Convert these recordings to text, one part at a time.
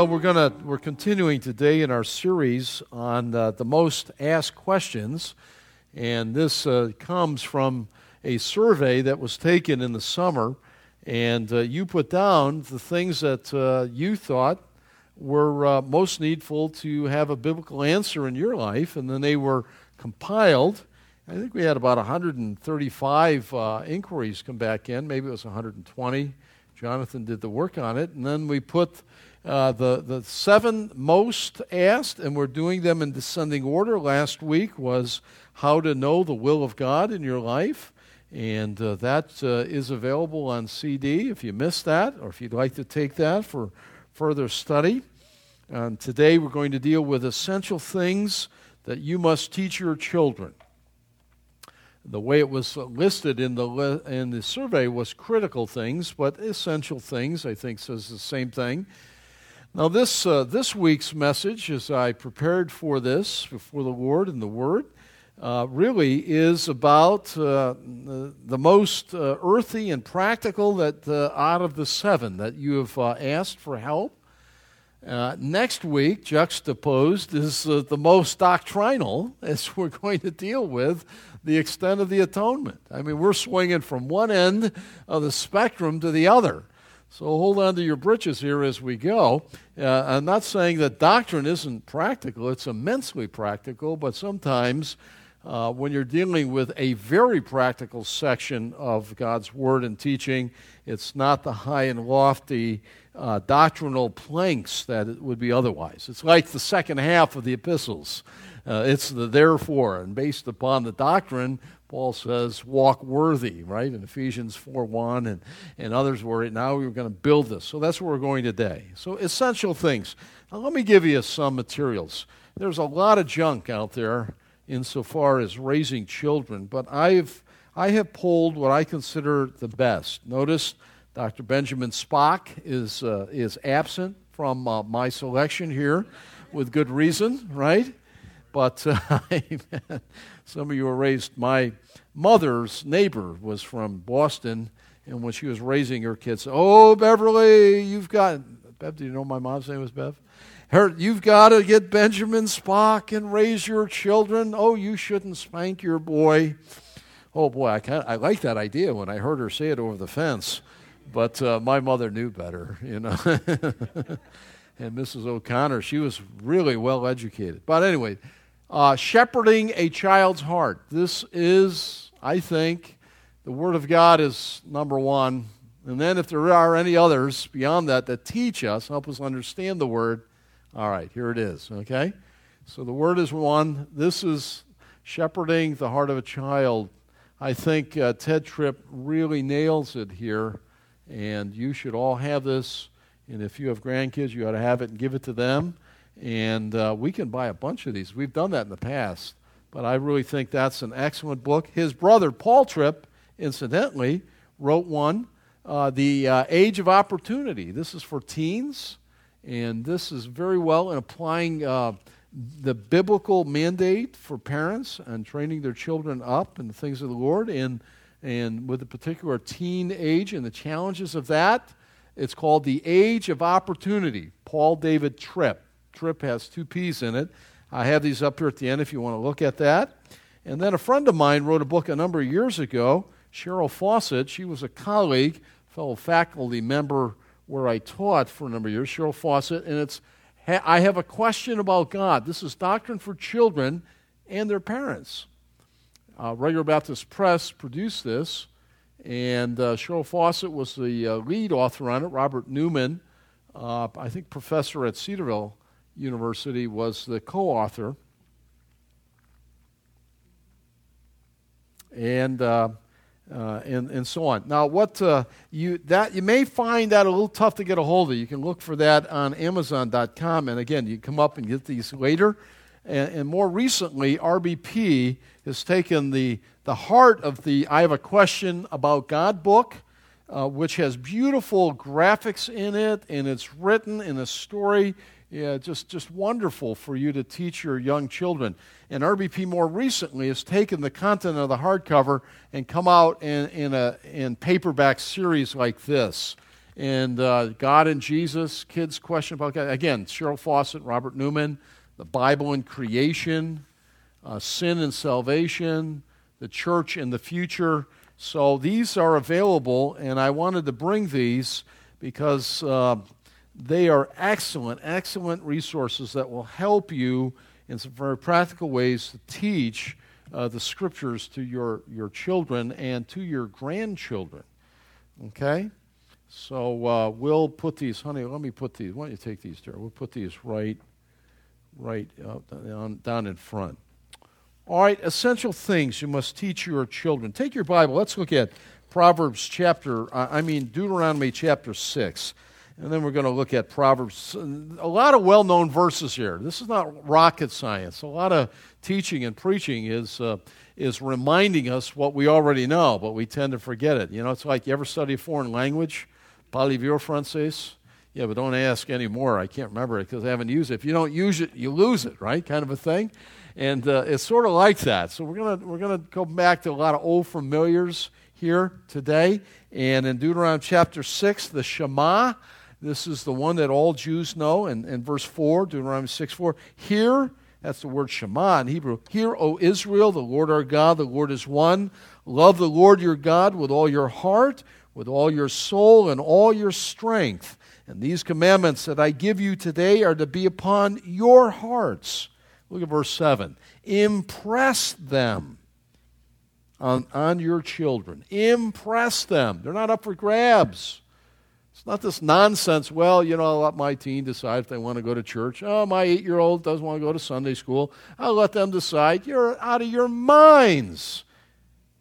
Well, we're gonna we're continuing today in our series on uh, the most asked questions, and this uh, comes from a survey that was taken in the summer, and uh, you put down the things that uh, you thought were uh, most needful to have a biblical answer in your life, and then they were compiled. I think we had about 135 uh, inquiries come back in. Maybe it was 120. Jonathan did the work on it, and then we put uh, the, the seven most asked, and we're doing them in descending order. Last week was how to know the will of God in your life. And uh, that uh, is available on CD if you missed that, or if you'd like to take that for further study. And today we're going to deal with essential things that you must teach your children. The way it was listed in the, in the survey was critical things, but essential things, I think, says the same thing. Now, this, uh, this week's message, as I prepared for this before the Lord and the Word, uh, really is about uh, the, the, most uh, earthy and practical that uh, out of the seven that you have uh, asked for help. next week, juxtaposed, is the most doctrinal, as we're going to deal with the extent of the atonement. I mean, we're swinging from one end of the spectrum to the other. So hold on to your britches here as we go. Uh, I'm not saying that doctrine isn't practical, it's immensely practical, but sometimes uh, when you're dealing with a very practical section of God's Word and teaching, it's not the high and lofty uh, doctrinal planks that it would be otherwise. It's like the second half of the epistles. Uh, it's the therefore, and based upon the doctrine, Paul says, walk worthy, right? In Ephesians 4 1 and, and others where now we're going to build this. So that's where we're going today. So, essential things. Now, let me give you some materials. There's a lot of junk out there insofar as raising children, but I've, I have pulled what I consider the best. Notice Dr. Benjamin Spock is, uh, is absent from uh, my selection here with good reason, right? But uh, some of you were raised. My mother's neighbor was from Boston, and when she was raising her kids, oh, Beverly, you've got. Bev, do you know my mom's name was Bev? Her, you've got to get Benjamin Spock and raise your children. Oh, you shouldn't spank your boy. Oh boy, I, I like that idea when I heard her say it over the fence, but uh, my mother knew better, you know. and Mrs. O'Connor, she was really well educated. But anyway, uh, shepherding a child's heart. This is, I think, the Word of God is number one. And then if there are any others beyond that that teach us, help us understand the Word, all right, here it is, okay? So the Word is one. This is shepherding the heart of a child. I think uh, Tedd Tripp really nails it here, and you should all have this. And if you have grandkids, you ought to have it and give it to them. And uh, we can buy a bunch of these. We've done that in the past. But I really think that's an excellent book. His brother, Paul Tripp, incidentally, wrote one, uh, The uh, Age of Opportunity. This is for teens, and this is very well in applying uh, the biblical mandate for parents and training their children up in the things of the Lord. And, and with a particular teen age and the challenges of that, it's called The Age of Opportunity. Paul David Tripp. Tripp has two P's in it. I have these up here at the end if you want to look at that. And then a friend of mine wrote a book a number of years ago, Cheryl Fawcett. She was a colleague, fellow faculty member where I taught for a number of years, Cheryl Fawcett, and it's I have a question about God. This is Doctrine for Children and their parents. Uh, Regular Baptist Press produced this, and uh, Cheryl Fawcett was the uh, lead author on it. Robert Newman, uh, I think professor at Cedarville University, was the co author. And uh, uh, and, and so on. Now, what uh, you that you may find that a little tough to get a hold of. You can look for that on Amazon.com, and again, you can come up and get these later. And, and more recently, RBP has taken the the heart of the "I Have a Question About God" book, uh, which has beautiful graphics in it, and it's written in a story yeah, just, just wonderful for you to teach your young children. And RBP more recently has taken the content of the hardcover and come out in, in a in paperback series like this. And uh, God and Jesus, Kids Question About God. Again, Cheryl Fawcett, Robert Newman, the Bible and Creation, uh, Sin and Salvation, the Church in the Future. So these are available, and I wanted to bring these because. Uh, they are excellent, excellent resources that will help you in some very practical ways to teach uh, the scriptures to your, your children and to your grandchildren. Okay? So uh, we'll put these, honey, let me put these, why don't you take these, there? We'll put these right, right uh, down, down in front. All right, essential things you must teach your children. Take your Bible. Let's look at Proverbs chapter, I mean, Deuteronomy chapter 6. And then we're going to look at Proverbs. A lot of well known verses here. This is not rocket science. A lot of teaching and preaching is, uh, is reminding us what we already know, but we tend to forget it. You know, it's like you ever study a foreign language? Parlez-vous français? Yeah, but don't ask anymore. I can't remember it because I haven't used it. If you don't use it, you lose it, right? Kind of a thing. And uh, it's sort of like that. So we're going we're gonna go back to a lot of old familiars here today. And in Deuteronomy chapter 6, the Shema. This is the one that all Jews know. And in verse 4, Deuteronomy 6 4, hear, that's the word Shema in Hebrew. Hear, O Israel, the Lord our God, the Lord is one. Love the Lord your God with all your heart, with all your soul, and all your strength. And these commandments that I give you today are to be upon your hearts. Look at verse 7. Impress them on, on your children. Impress them. They're not up for grabs. It's not this nonsense, well, you know, I'll let my teen decide if they want to go to church. Oh, my eight year old doesn't want to go to Sunday school. I'll let them decide. You're out of your minds.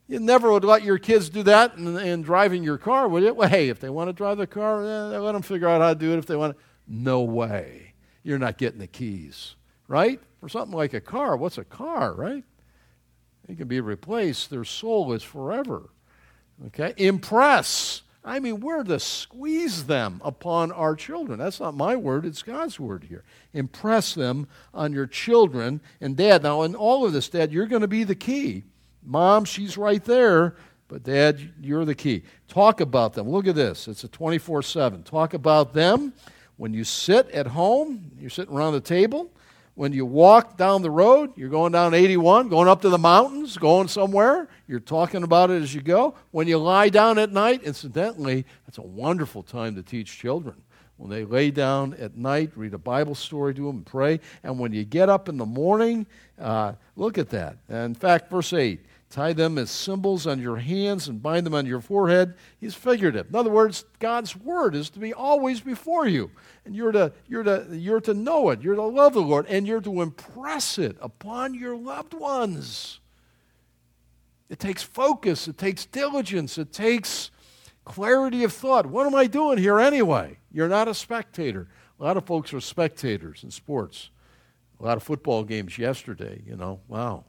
You never would let your kids do that in, in driving your car, would you? Well, hey, if they want to drive the car, eh, let them figure out how to do it if they want to. No way. You're not getting the keys, right? For something like a car, what's a car, right? It can be replaced. Their soul is forever. Okay? Impress I mean, we're to squeeze them upon our children. That's not my word, it's God's word here. Impress them on your children and dad. Now, in all of this, dad, you're going to be the key. Mom, she's right there, but dad, you're the key. Talk about them. Look at this. It's a 24 7. Talk about them when you sit at home, you're sitting around the table. When you walk down the road, you're going down 81, going up to the mountains, going somewhere, you're talking about it as you go. When you lie down at night, incidentally, that's a wonderful time to teach children. When they lay down at night, read a Bible story to them and pray. And when you get up in the morning, uh, look at that. In fact, verse 8 tie them as symbols on your hands and bind them on your forehead. He's figurative. In other words, God's word is to be always before you. And you're to, you're to, you're to know it. You're to love the Lord. And you're to impress it upon your loved ones. It takes focus. It takes diligence. It takes clarity of thought. What am I doing here anyway? You're not a spectator. A lot of folks are spectators in sports. A lot of football games yesterday, you know. Wow.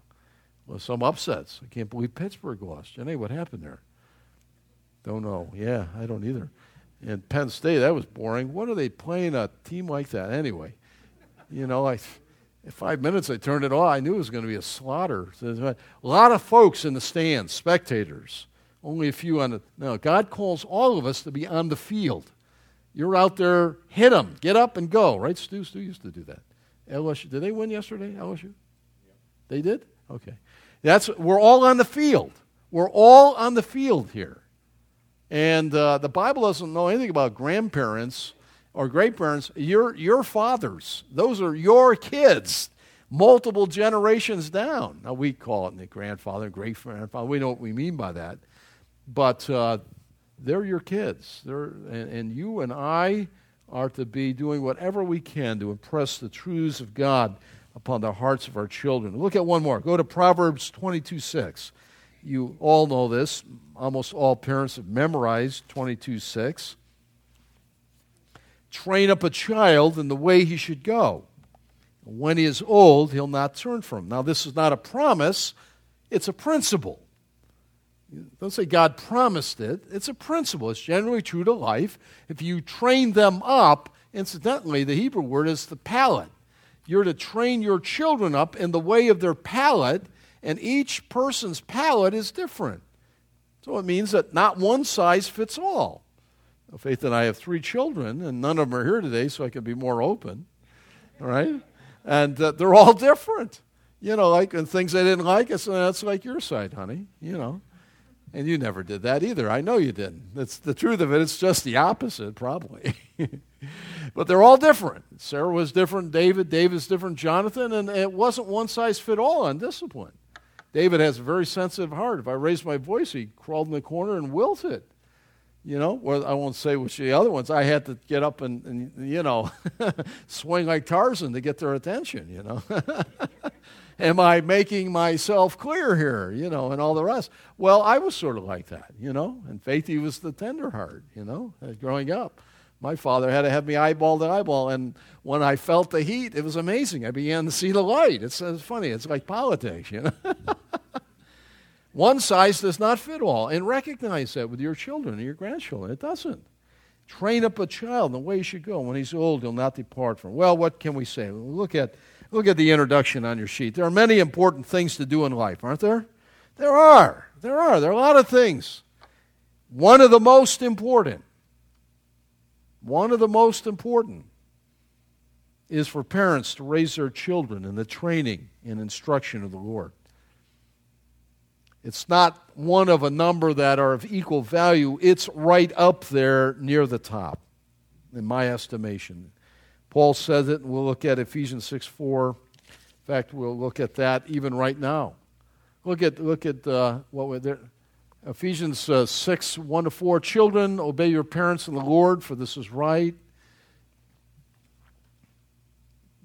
Well, some upsets. I can't believe Pittsburgh lost. Jenny, what happened there? Don't know. Yeah, I don't either. And Penn State, that was boring. What are they playing a team like that anyway? You know, I, in five minutes I turned it off. I knew it was going to be a slaughter. A lot of folks in the stands, spectators. Only a few on the. No, God calls all of us to be on the field. You're out there, hit them, get up and go. Right, Stu? Stu used to do that. LSU, did they win yesterday? LSU? Yeah. They did? Okay. That's, we're all on the field. We're all on the field here. And uh, the Bible doesn't know anything about grandparents or great parents. Your, your fathers, those are your kids, multiple generations down. Now, we call it the grandfather, great grandfather. We know what we mean by that. But uh, they're your kids. They're, and, and you and I are to be doing whatever we can to impress the truths of God upon the hearts of our children. Look at one more. Go to Proverbs 22 6. You all know this. Almost all parents have memorized 22 6. Train up a child in the way he should go. When he is old, he'll not turn from him. Now, this is not a promise, it's a principle. Don't say God promised it. It's a principle. It's generally true to life. If you train them up, incidentally, the Hebrew word is the palate. You're to train your children up in the way of their palate, and each person's palate is different. So it means that not one size fits all. Faith and I have three children, and none of them are here today, so I can be more open. All right? And uh, they're all different. You know, like and things they didn't like, I said, that's like your side, honey. You know. And you never did that either. I know you didn't. That's the truth of it. It's just the opposite, probably. but they're all different. Sarah was different, David, David's different, Jonathan, and it wasn't one size fit all on discipline. David has a very sensitive heart. If I raised my voice, he crawled in the corner and wilted. You know, well, I won't say which the other ones. I had to get up and, and you know, swing like Tarzan to get their attention, you know. Am I making myself clear here, you know, and all the rest? Well, I was sort of like that, you know, and Faithy was the tender heart, you know, uh, growing up. My father had to have me eyeball to eyeball, and when I felt the heat, it was amazing. I began to see the light. It's, it's funny. It's like politics, you know. One size does not fit all, and recognize that with your children and your grandchildren. It doesn't. Train up a child in the way he should go. When he's old, he'll not depart from. Well, what can we say? Look at, look at the introduction on your sheet. There are many important things to do in life, aren't there? There are. There are. There are a lot of things. One of the most important, one of the most important is for parents to raise their children in the training and instruction of the Lord. It's not one of a number that are of equal value. It's right up there near the top, in my estimation. Paul says it, and we'll look at Ephesians 6 4. In fact, we'll look at that even right now. Look at, look at uh, what we're there. Ephesians uh, 6 1 to 4. Children, obey your parents in the Lord, for this is right.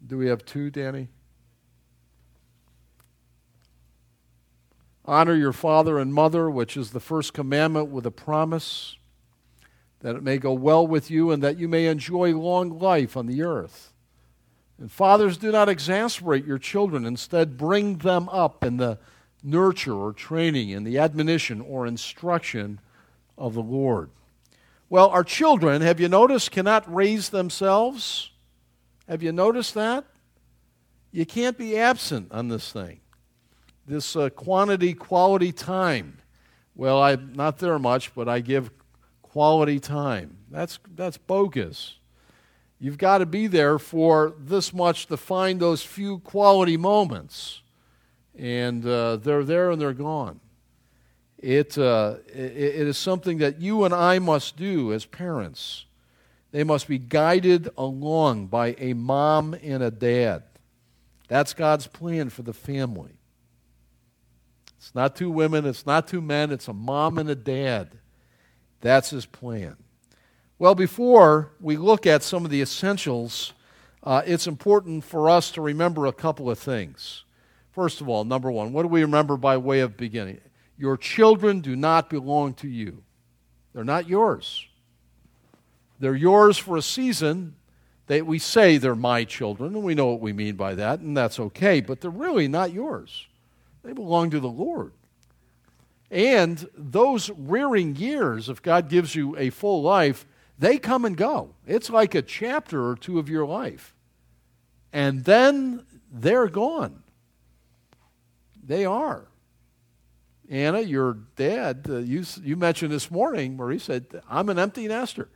Do we have two, Danny? Honor your father and mother, which is the first commandment with a promise that it may go well with you and that you may enjoy long life on the earth. And fathers, do not exasperate your children. Instead, bring them up in the nurture or training, in the admonition or instruction of the Lord. Well, our children, have you noticed, cannot raise themselves? Have you noticed that? You can't be absent on this thing this uh, quantity quality time. Well, I'm not there much, but I give quality time. That's, that's bogus. You've got to be there for this much to find those few quality moments. And uh, they're there and they're gone. It, uh, it, it is something that you and I must do as parents. They must be guided along by a mom and a dad. That's God's plan for the family. It's not two women, it's not two men, it's a mom and a dad. That's his plan. Well, before we look at some of the essentials, uh, it's important for us to remember a couple of things. First of all, number one, what do we remember by way of beginning? Your children do not belong to you, they're not yours. They're yours for a season. We say they're my children, and we know what we mean by that, and that's okay, but they're really not yours. They belong to the Lord. And those rearing years, if God gives you a full life, they come and go. It's like a chapter or two of your life. And then they're gone. They are. Anna, your dad, uh, you, you mentioned this morning where he said, I'm an empty nester.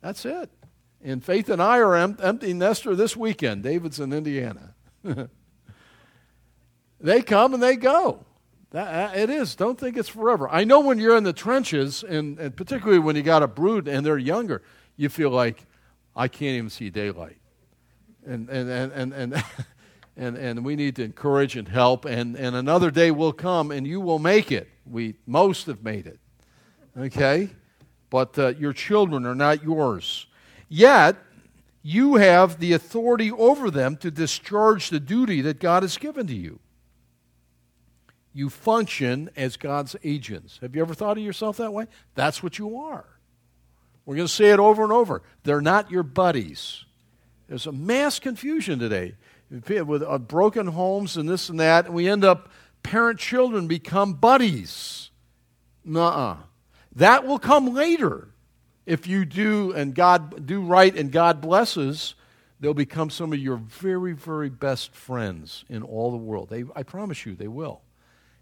That's it. And Faith and I are em- empty nester this weekend. David's in Indiana. They come and they go. That, it is. Don't think it's forever. I know when you're in the trenches, and, and particularly when you got a brood and they're younger, you feel like, I can't even see daylight. And, and, and, and, and, and, and we need to encourage and help. And, and another day will come and you will make it. We most have made it. Okay? But uh, your children are not yours. Yet, you have the authority over them to discharge the duty that God has given to you. You function as God's agents. Have you ever thought of yourself that way? That's what you are. We're going to say it over and over. They're not your buddies. There's a mass confusion today with uh, broken homes and this and that, and we end up, parent children become buddies. Nuh That will come later. If you do and God do right and God blesses, they'll become some of your very, very best friends in all the world. They, I promise you, they will.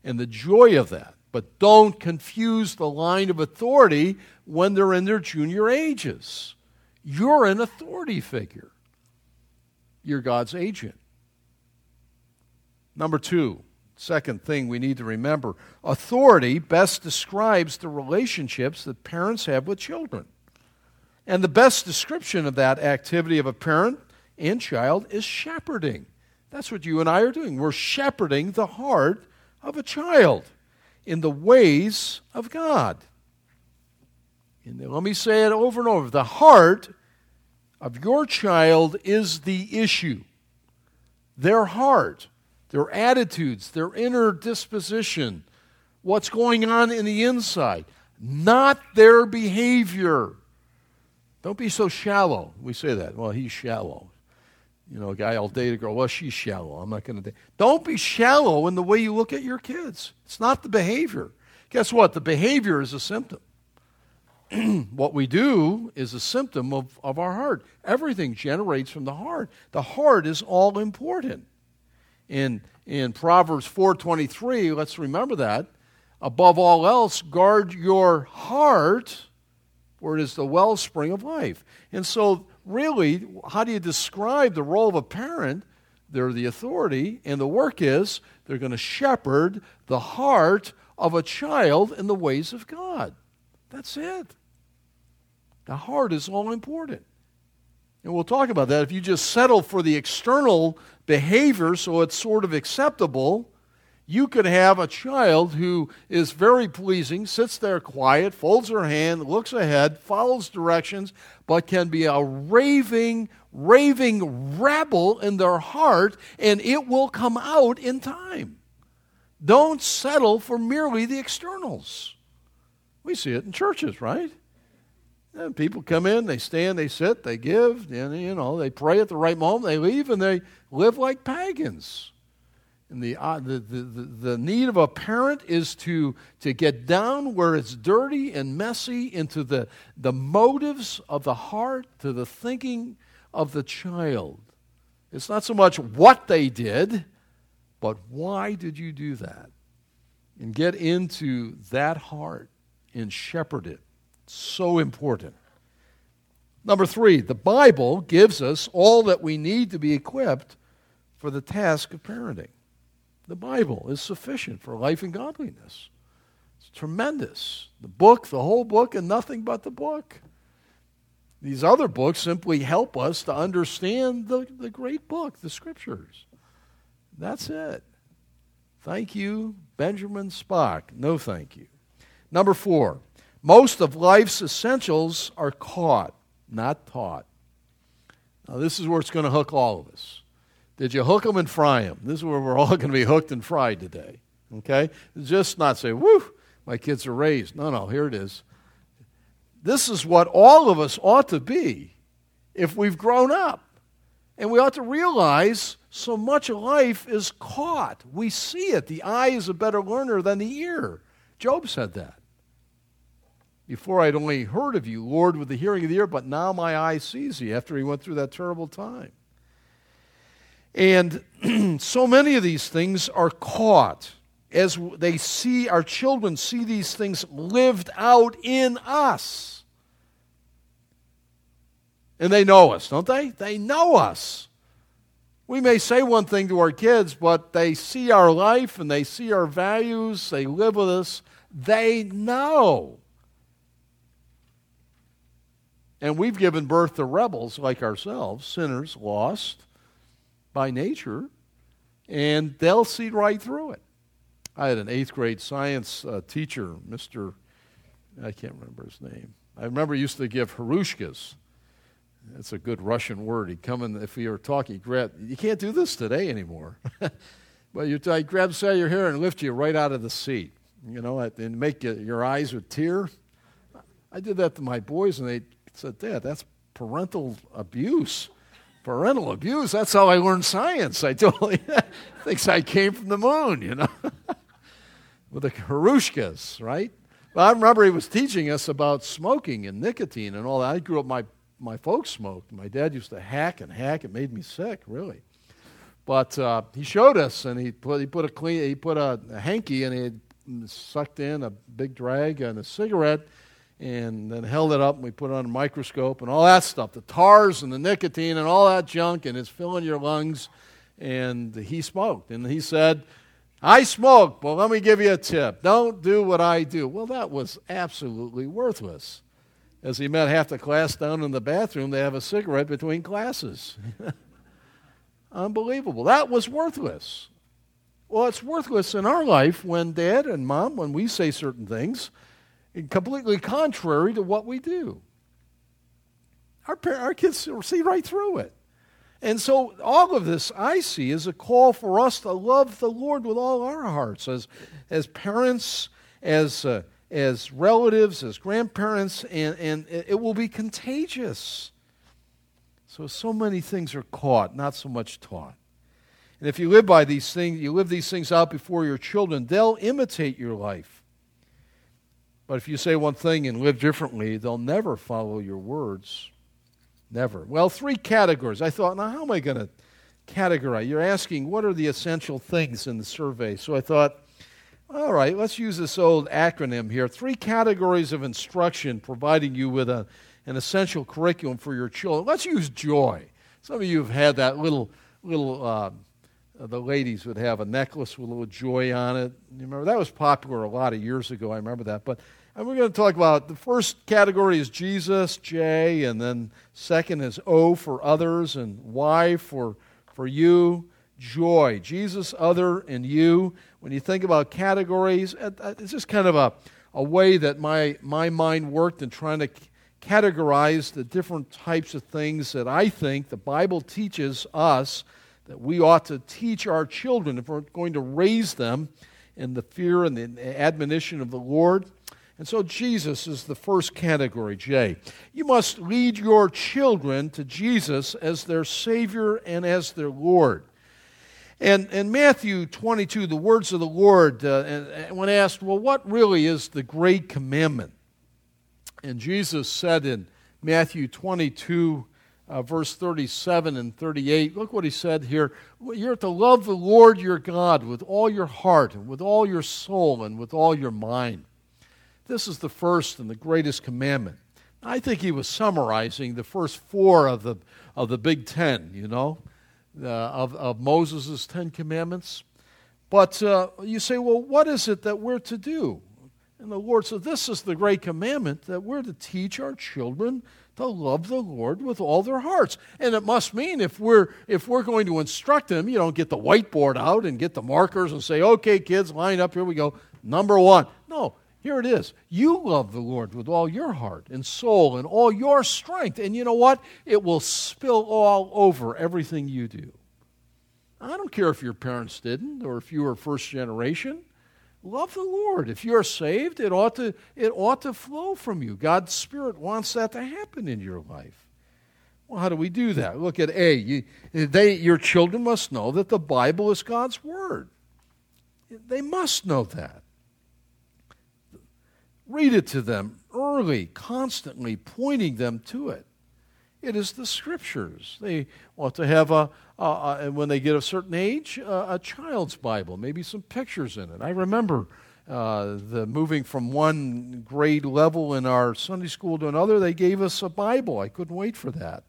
And the joy of that. But don't confuse the line of authority when they're in their junior ages. You're an authority figure, you're God's agent. Number two, second thing we need to remember authority best describes the relationships that parents have with children. And the best description of that activity of a parent and child is shepherding. That's what you and I are doing. We're shepherding the heart of a child in the ways of God. And let me say it over and over the heart of your child is the issue. Their heart, their attitudes, their inner disposition, what's going on in the inside, not their behavior. Don't be so shallow. We say that. Well, he's shallow. You know, a guy will date a girl. Well, she's shallow. I'm not going to date. Don't be shallow in the way you look at your kids. It's not the behavior. Guess what? The behavior is a symptom. what we do is a symptom of, of our heart. Everything generates from the heart. The heart is all important. In, in Proverbs 4.23, let's remember that. Above all else, guard your heart, for it is the wellspring of life. And so really, how do you describe the role of a parent? They're the authority, and the work is they're going to shepherd the heart of a child in the ways of God. That's it. The heart is all important. And we'll talk about that. If you just settle for the external behavior so it's sort of acceptable, you could have a child who is very pleasing, sits there quiet, folds her hand, looks ahead, follows directions, but can be a raving, raving rebel in their heart, and it will come out in time. Don't settle for merely the externals. We see it in churches, right? And people come in, they stand, they sit, they give, and you know, they pray at the right moment, they leave, and they live like pagans. And the, uh, the, the, the, need of a parent is to, to get down where it's dirty and messy into the, the motives of the heart, to the thinking of the child. It's not so much what they did, but why did you do that? And get into that heart and shepherd it. So important. Number three, the Bible gives us all that we need to be equipped for the task of parenting. The Bible is sufficient for life and godliness. It's tremendous. The book, the whole book, and nothing but the book. These other books simply help us to understand the, the great book, the Scriptures. That's it. Thank you, Benjamin Spock. No, thank you. Number four, most of life's essentials are caught, not taught. Now, this is where it's going to hook all of us. Did you hook them and fry them? This is where we're all going to be hooked and fried today. Okay? Just not say, whoo, my kids are raised. No, no, here it is. This is what all of us ought to be if we've grown up. And we ought to realize so much of life is caught. We see it. The eye is a better learner than the ear. Job said that. Before I'd only heard of you, Lord, with the hearing of the ear, but now my eye sees you after he went through that terrible time. And so many of these things are caught as they see our children see these things lived out in us. And they know us, don't they? They know us. We may say one thing to our kids, but they see our life and they see our values, they live with us, they know. And we've given birth to rebels like ourselves, sinners, lost by nature, and they'll see right through it. I had an eighth grade science uh, teacher, Mr. I can't remember his name. I remember he used to give harushkas. That's a good Russian word. He'd come in, if we were talking, he'd grab, you can't do this today anymore. But you'd I grab of your hair and lift you right out of the seat, you know, and make you, your eyes would tear. I did that to my boys, and they said, Dad, that's parental abuse. Parental abuse, that's how I learned science. I totally thinks I came from the moon, you know, with the Harushkas, right? But I remember he was teaching us about smoking and nicotine and all that. I grew up, my, my folks smoked. My dad used to hack and hack. It made me sick, really. But uh, he showed us, and he put, he put a clean, he put a, a hanky, and he sucked in a big drag and a cigarette, and then held it up, and we put it on a microscope, and all that stuff, the tars and the nicotine and all that junk, and it's filling your lungs. And he smoked, and he said, I smoke, but let me give you a tip. Don't do what I do. Well, that was absolutely worthless. As he met half the class down in the bathroom, they have a cigarette between classes. Unbelievable. That was worthless. Well, it's worthless in our life when dad and mom, when we say certain things, completely contrary to what we do. Our, parents, our kids see right through it. And so, all of this I see is a call for us to love the Lord with all our hearts as, as parents, as, uh, as relatives, as grandparents, and, and it will be contagious. So, so many things are caught, not so much taught. And if you live by these things, you live these things out before your children, they'll imitate your life. But if you say one thing and live differently, they'll never follow your words. Never. Well, three categories. I thought, now how am I going to categorize? You're asking what are the essential things in the survey. So I thought, all right, let's use this old acronym here. Three categories of instruction providing you with a, an essential curriculum for your children. Let's use joy. Some of you have had that little, little, uh, the ladies would have a necklace with a little joy on it. You remember that was popular a lot of years ago. I remember that. But and we're going to talk about the first category is Jesus, J, and then second is O for others, and Y for, for you, joy. Jesus, other, and you. When you think about categories, uh, it's just kind of a, a way that my, my mind worked in trying to categorize the different types of things that I think the Bible teaches us that we ought to teach our children if we're going to raise them in the fear and the admonition of the Lord. And so Jesus is the first category, J. You must lead your children to Jesus as their Savior and as their Lord. And in Matthew 22, the words of the Lord, uh, when asked, well, what really is the great commandment? And Jesus said in Matthew 22, uh, verse 37 and 38, look what he said here. You're to love the Lord your God with all your heart, and with all your soul, and with all your mind. This is the first and the greatest commandment. I think he was summarizing the first four of the, of the Big Ten, you know, uh, of, of Moses' Ten Commandments. But uh, you say, well, what is it that we're to do? And the Lord said, This is the great commandment that we're to teach our children to love the Lord with all their hearts. And it must mean if we're if we're going to instruct them, you don't get the whiteboard out and get the markers and say, okay, kids, line up, here we go. Number one. No, here it is. You love the Lord with all your heart and soul and all your strength. And you know what? It will spill all over everything you do. I don't care if your parents didn't or if you were first generation. Love the Lord. If you're saved, it ought to, it ought to flow from you. God's Spirit wants that to happen in your life. Well, how do we do that? Look at A. You, they, your children must know that the Bible is God's Word. They must know that. Read it to them early, constantly pointing them to it. It is the scriptures. They want to have a, a, a when they get a certain age, a, a, child's Bible, maybe some pictures in it. I remember uh, the moving from one grade level in our Sunday school to another. They gave us a Bible. I couldn't wait for that.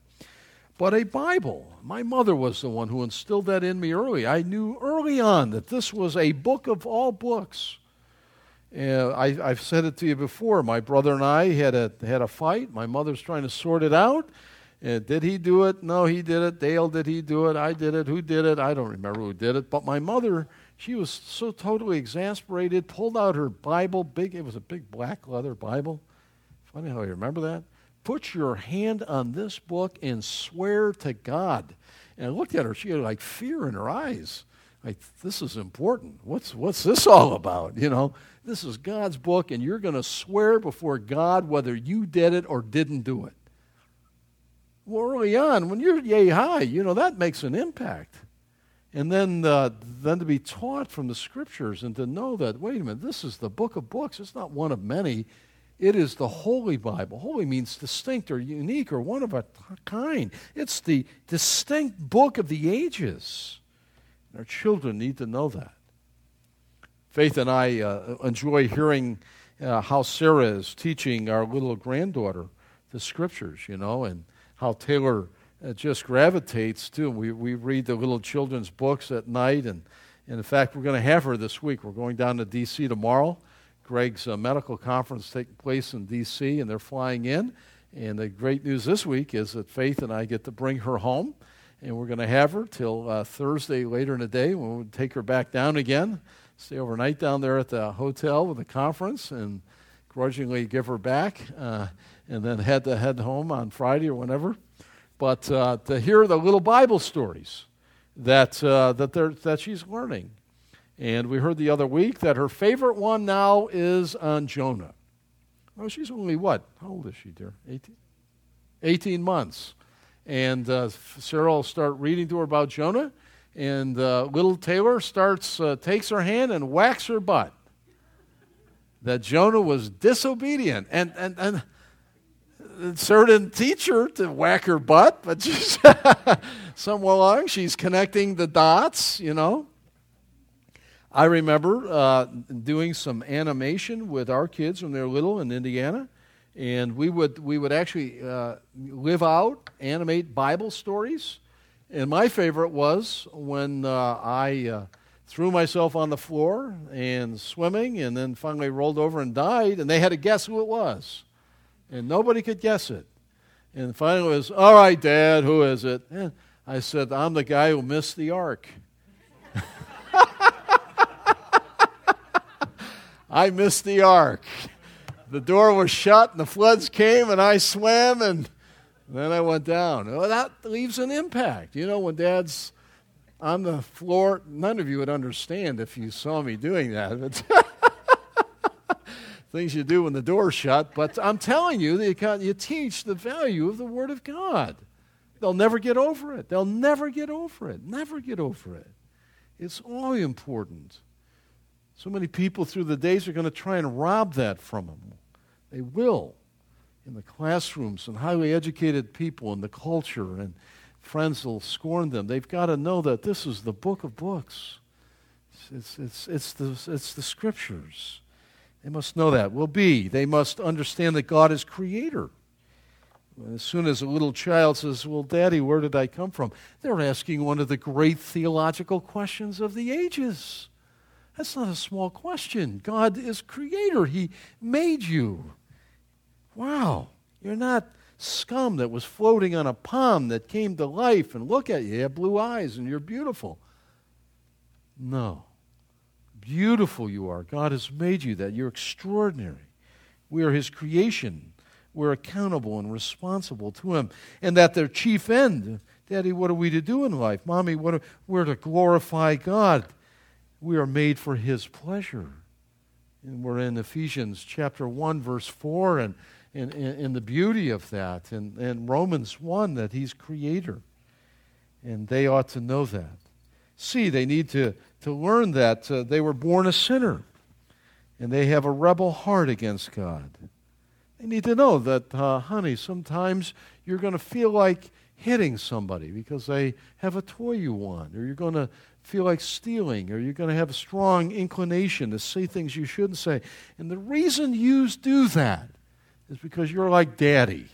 But a Bible. My mother was the one who instilled that in me early. I knew early on that this was a book of all books. And I, have said it to you before. My brother and I had a, had a fight. My mother's trying to sort it out. And did he do it? No, he did it. Dale, did he do it? I did it. Who did it? I don't remember who did it. But my mother, she was so totally exasperated, pulled out her Bible, big, it was a big black leather Bible. Funny how you remember that. Put your hand on this book and swear to God. And I looked at her, she had like fear in her eyes. like, this is important. What's, what's this all about? You know, this is God's book, and you're going to swear before God whether you did it or didn't do it. Well, early on, when you're yay high, you know, that makes an impact. And then, uh, then to be taught from the scriptures and to know that, wait a minute, this is the book of books. It's not one of many. It is the Holy Bible. Holy means distinct or unique or one of a kind. It's the distinct book of the ages. And our children need to know that. Faith and I uh, enjoy hearing uh, how Sarah is teaching our little granddaughter the scriptures, you know, and how Taylor uh, just gravitates to. We, we read the little children's books at night, and, and in fact, we're going to have her this week. We're going down to D.C. tomorrow. Greg's uh, medical conference taking place in D.C., and they're flying in. And the great news this week is that Faith and I get to bring her home and we're going to have her till uh, Thursday later in the day when we take her back down again, stay overnight down there at the hotel with the conference, and grudgingly give her back, uh, and then head to head home on Friday or whenever. But uh, to hear the little Bible stories that uh, that that she's learning, and we heard the other week that her favorite one now is on Jonah. Well, she's only what? How old is she, dear? 18? 18 months. And uh, Sarah will start reading to her about Jonah, and uh, little Taylor starts uh, takes her hand and whacks her butt. That Jonah was disobedient, and and and Sarah didn't teach her to whack her butt, but just somewhere along she's connecting the dots, you know. I remember uh, doing some animation with our kids when they were little in Indiana and we would we would actually uh, live out animate bible stories and my favorite was when uh, i uh, threw myself on the floor and swimming and then finally rolled over and died and they had to guess who it was. And nobody could guess it. And finally it was all right dad who is it? And i said i'm the guy who missed the ark i missed the ark the door was shut and the floods came and I swam and then I went down. Well, that leaves an impact. You know, when dad's on the floor, none of you would understand if you saw me doing that. things you do when the door's shut. But I'm telling you, you teach the value of the Word of God. They'll never get over it. They'll never get over it. Never get over it. It's all important. So many people through the days are going to try and rob that from them. They will in the classrooms and highly educated people in the culture and friends will scorn them. They've got to know that this is the book of books. It's, it's, it's, the, it's the scriptures. They must know that. Will be. They must understand that God is creator. As soon as a little child says, Well, Daddy, where did I come from? They're asking one of the great theological questions of the ages. That's not a small question. God is creator, He made you. Wow, you're not scum that was floating on a pond that came to life and look at you. You have blue eyes and you're beautiful. No. Beautiful you are. God has made you that. You're extraordinary. We are His creation. We're accountable and responsible to Him. And that their chief end, Daddy, what are we to do in life? Mommy, what are, we're to glorify God. We are made for His pleasure. And we're in Ephesians chapter 1, verse 4, and in, in, in the beauty of that. And, and Romans 1, that He's creator. And they ought to know that. See, they need to, to learn that uh, they were born a sinner and they have a rebel heart against God. They need to know that, uh, honey, sometimes you're going to feel like hitting somebody because they have a toy you want, or you're going to feel like stealing, or you're going to have a strong inclination to say things you shouldn't say. And the reason you do that is because you're like daddy.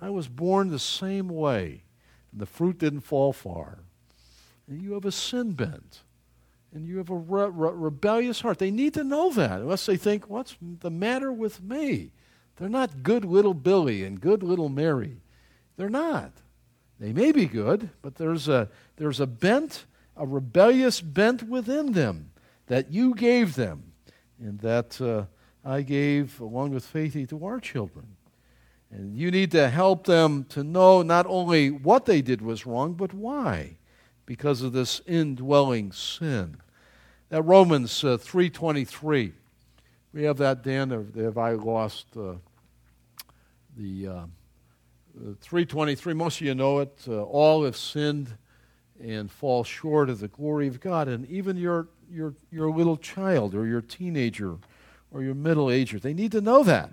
I was born the same way, and the fruit didn't fall far. And you have a sin bent, and you have a re- re- rebellious heart. They need to know that, unless they think, what's the matter with me? They're not good little Billy and good little Mary. They're not. They may be good, but there's a, there's a bent, a rebellious bent within them that you gave them, and that uh, I gave, along with Faithy, to our children. And you need to help them to know not only what they did was wrong, but why. because of this indwelling sin. That Romans uh, 3.23, we have that, Dan, have I lost uh, the uh, 3.23? Most of you know it. Uh, all have sinned and fall short of the glory of God. And even your, your, your little child or your teenager or your middle ager, they need to know that.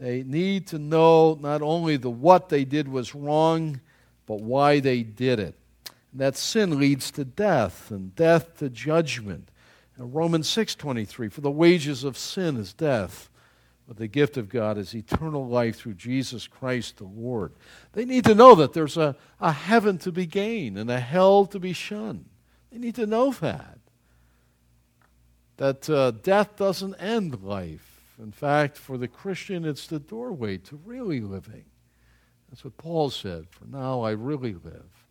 They need to know not only the what they did was wrong, but why they did it. And that sin leads to death, and death to judgment. And Romans 6:23, for the wages of sin is death, but the gift of God is eternal life through Jesus Christ the Lord. They need to know that there's a, a heaven to be gained and a hell to be shunned. They need to know that. That uh, death doesn't end life in fact, for the Christian, it's the doorway to really living. That's what Paul said. For now I really live.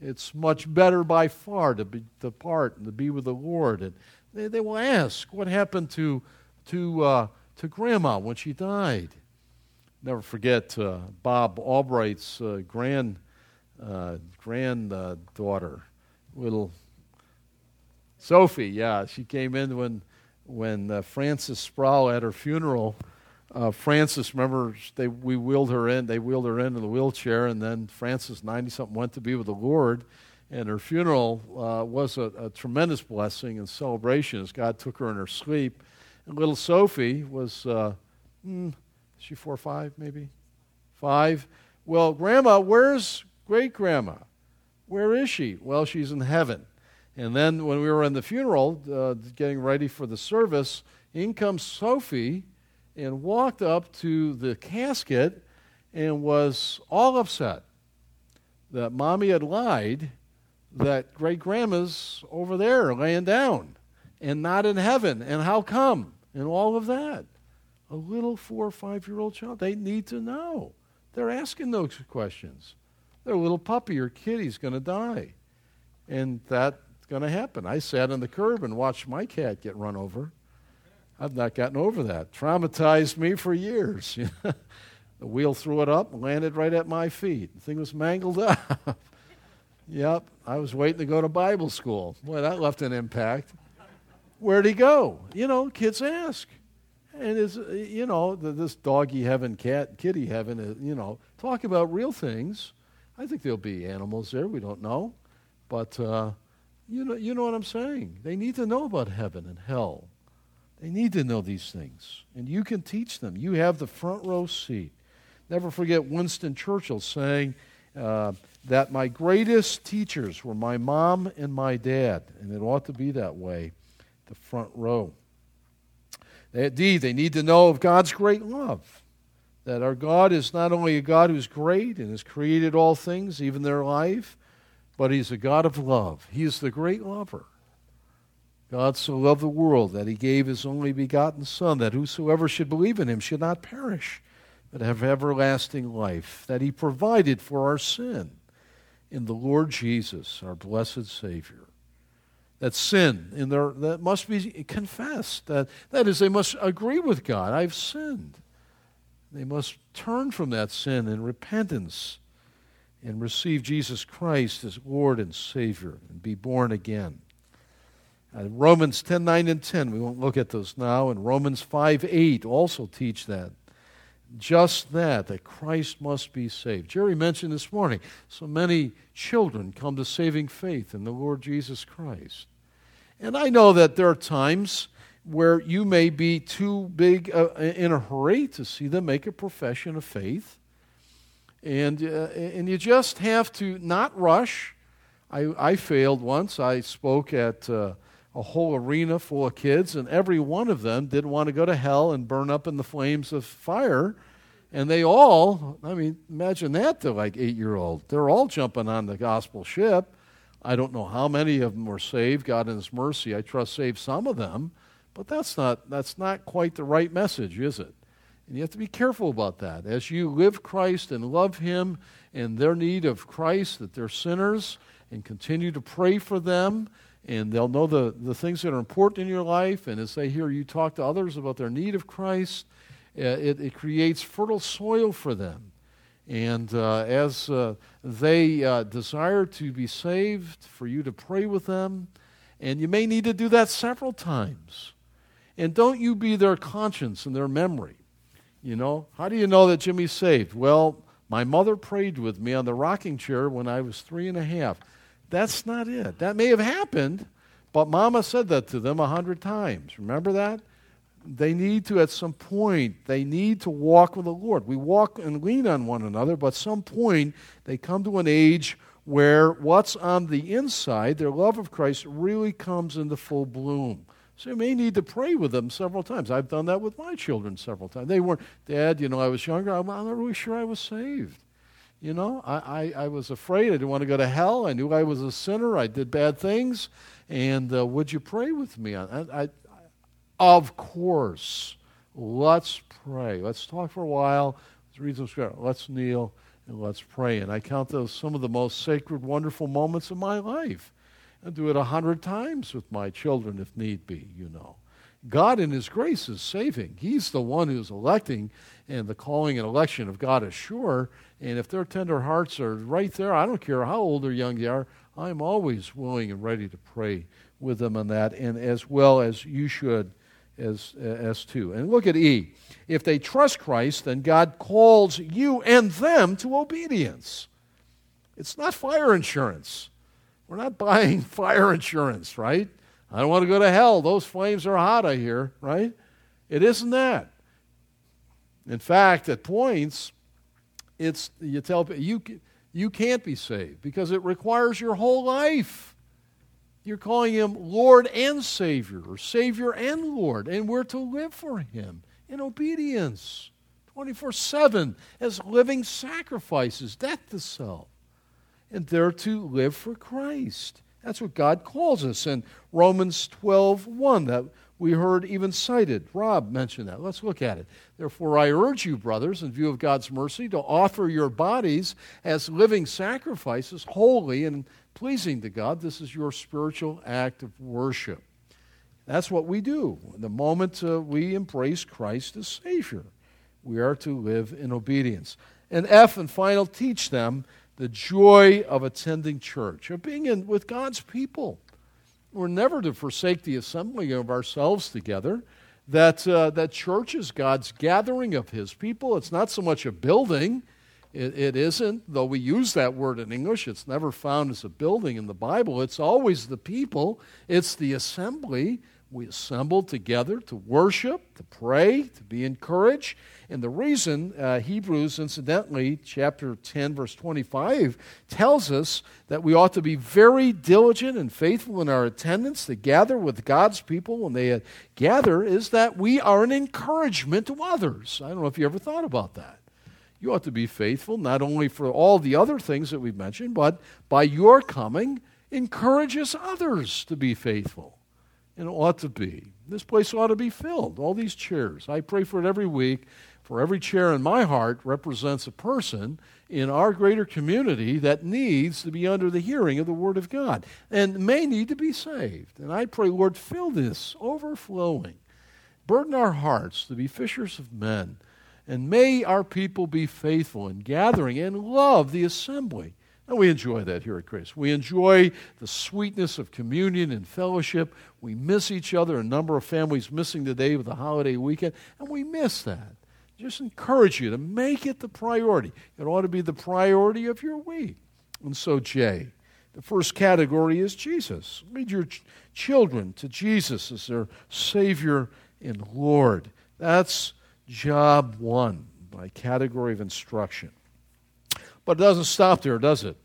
It's much better by far to be, depart and to be with the Lord. And they, they will ask, what happened to, to, uh, to Grandma when she died? Never forget uh, Bob Albright's uh, grand, uh, granddaughter, little Sophie. Yeah, she came in when when uh, Frances Sproul at her funeral, uh, Frances, remember, they, we wheeled her in, they wheeled her in in the wheelchair, and then Frances, 90 something, went to be with the Lord. And her funeral uh, was a, a, tremendous blessing and celebration as God took her in her sleep. And little Sophie was, uh, hmm, she four or five, maybe? Five. Well, Grandma, where's great grandma? Where is she? Well, she's in heaven. And then when we were in the funeral, uh, getting ready for the service, in comes Sophie and walked up to the casket and was all upset that mommy had lied that great grandma's over there laying down and not in heaven. And how come? And all of that. A little four or five year old child, they need to know. They're asking those questions. Their little puppy or kitty's going to die. And that going to happen. I sat on the curb and watched my cat get run over. I've not gotten over that. Traumatized me for years. the wheel threw it up, landed right at my feet. The thing was mangled up. yep, I was waiting to go to Bible school. Boy, that left an impact. Where'd he go? You know, kids ask. And it's, you know, this doggy heaven, cat, kitty heaven, uh, you know, talk about real things. I think there'll be animals there. We don't know. But, uh, you know, you know what I'm saying? They need to know about heaven and hell. They need to know these things. And you can teach them. You have the front row seat. Never forget Winston Churchill saying uh, that my greatest teachers were my mom and my dad. And it ought to be that way, the front row. Indeed, they need to know of God's great love. That our God is not only a God who's great and has created all things, even their life, but He's a God of love. He is the great lover. God so loved the world that He gave His only begotten Son, that whosoever should believe in Him should not perish, but have everlasting life, that He provided for our sin in the Lord Jesus, our blessed Savior. That sin in their that must be confessed. That that is, they must agree with God. I've sinned. They must turn from that sin in repentance and receive Jesus Christ as Lord and Savior and be born again. Uh, Romans 10 9 and 10, we won't look at those now, and Romans 5 8 also teach that. Just that, that Christ must be saved. Jerry mentioned this morning so many children come to saving faith in the Lord Jesus Christ. And I know that there are times where you may be too big uh, in a hurry to see them make a profession of faith. And, uh, and you just have to not rush. I, I failed once. I spoke at uh, a whole arena full of kids, and every one of them didn't want to go to hell and burn up in the flames of fire. And they all, I mean, imagine that to like eight year old. They're all jumping on the gospel ship. I don't know how many of them were saved. God in His mercy, I trust, saved some of them. But that's not, that's not quite the right message, is it? And you have to be careful about that. As you live Christ and love Him and their need of Christ, that they're sinners, and continue to pray for them, and they'll know the, the things that are important in your life. And as they hear you talk to others about their need of Christ, uh, it, it creates fertile soil for them. And uh, as uh, they uh, desire to be saved, for you to pray with them, and you may need to do that several times. And don't you be their conscience and their memory. You know, how do you know that Jimmy's saved? Well, my mother prayed with me on the rocking chair when I was three and a half. That's not it. That may have happened, but Mama said that to them a hundred times. Remember that? They need to, at some point, they need to walk with the Lord. We walk and lean on one another, but some point, they come to an age where what's on the inside, their love of Christ, really comes into full bloom. So you may need to pray with them several times. I've done that with my children several times. They weren't, Dad, you know, I was younger. I'm, not really sure I was saved. You know, I, I, I, was afraid. I didn't want to go to hell. I knew I was a sinner. I did bad things. And uh, would you pray with me? I, I, of course. Let's pray. Let's talk for a while. Let's read some scripture. Let's kneel and let's pray. And I count those some of the most sacred, wonderful moments of my life. I do it a hundred times with my children if need be, you know. God in His grace is saving. He's the one who's electing, and the calling and election of God is sure. And if their tender hearts are right there, I don't care how old or young they are, I'm always willing and ready to pray with them on that, and as well as you should as, as too. And look at E. If they trust Christ, then God calls you and them to obedience. It's not fire insurance. We're not buying fire insurance, right? I don't want to go to hell. Those flames are hot, I hear, right? It isn't that. In fact, at points, it's you tell you you can't be saved because it requires your whole life. You're calling him Lord and Savior, or Savior and Lord, and we're to live for him in obedience 24 7 as living sacrifices, death to self. And they're to live for Christ. That's what God calls us in Romans 12 1 that we heard even cited. Rob mentioned that. Let's look at it. Therefore, I urge you, brothers, in view of God's mercy, to offer your bodies as living sacrifices, holy and pleasing to God. This is your spiritual act of worship. That's what we do. The moment uh, we embrace Christ as Savior, we are to live in obedience. And F and final, teach them the joy of attending church, of being in, with God's people. We're never to forsake the assembling of ourselves together. That, uh, that church is God's gathering of His people. It's not so much a building it, it isn't, though we use that word in English, it's never found as a building in the Bible. It's always the people, it's the assembly. We assemble together to worship, to pray, to be encouraged. And the reason, uh, Hebrews, incidentally, chapter 10, verse 25, tells us that we ought to be very diligent and faithful in our attendance to gather with God's people when they gather, is that we are an encouragement to others. I don't know if you ever thought about that. You ought to be faithful, not only for all the other things that we've mentioned, but by your coming, encourages others to be faithful. And ought to be. This place ought to be filled, all these chairs. I pray for it every week. For every chair in my heart represents a person in our greater community that needs to be under the hearing of the Word of God and may need to be saved. And I pray, Lord, fill this overflowing. Burden our hearts to be fishers of men and may our people be faithful in gathering and love the assembly. And we enjoy that here at Grace. We enjoy the sweetness of communion and fellowship. We miss each other. A number of families missing today with the holiday weekend, and we miss that. Just encourage you to make it the priority. It ought to be the priority of your week. And so, J, the first category is Jesus. Lead your ch- children to Jesus as their Savior and Lord. That's job one by category of instruction. But it doesn't stop there, does it?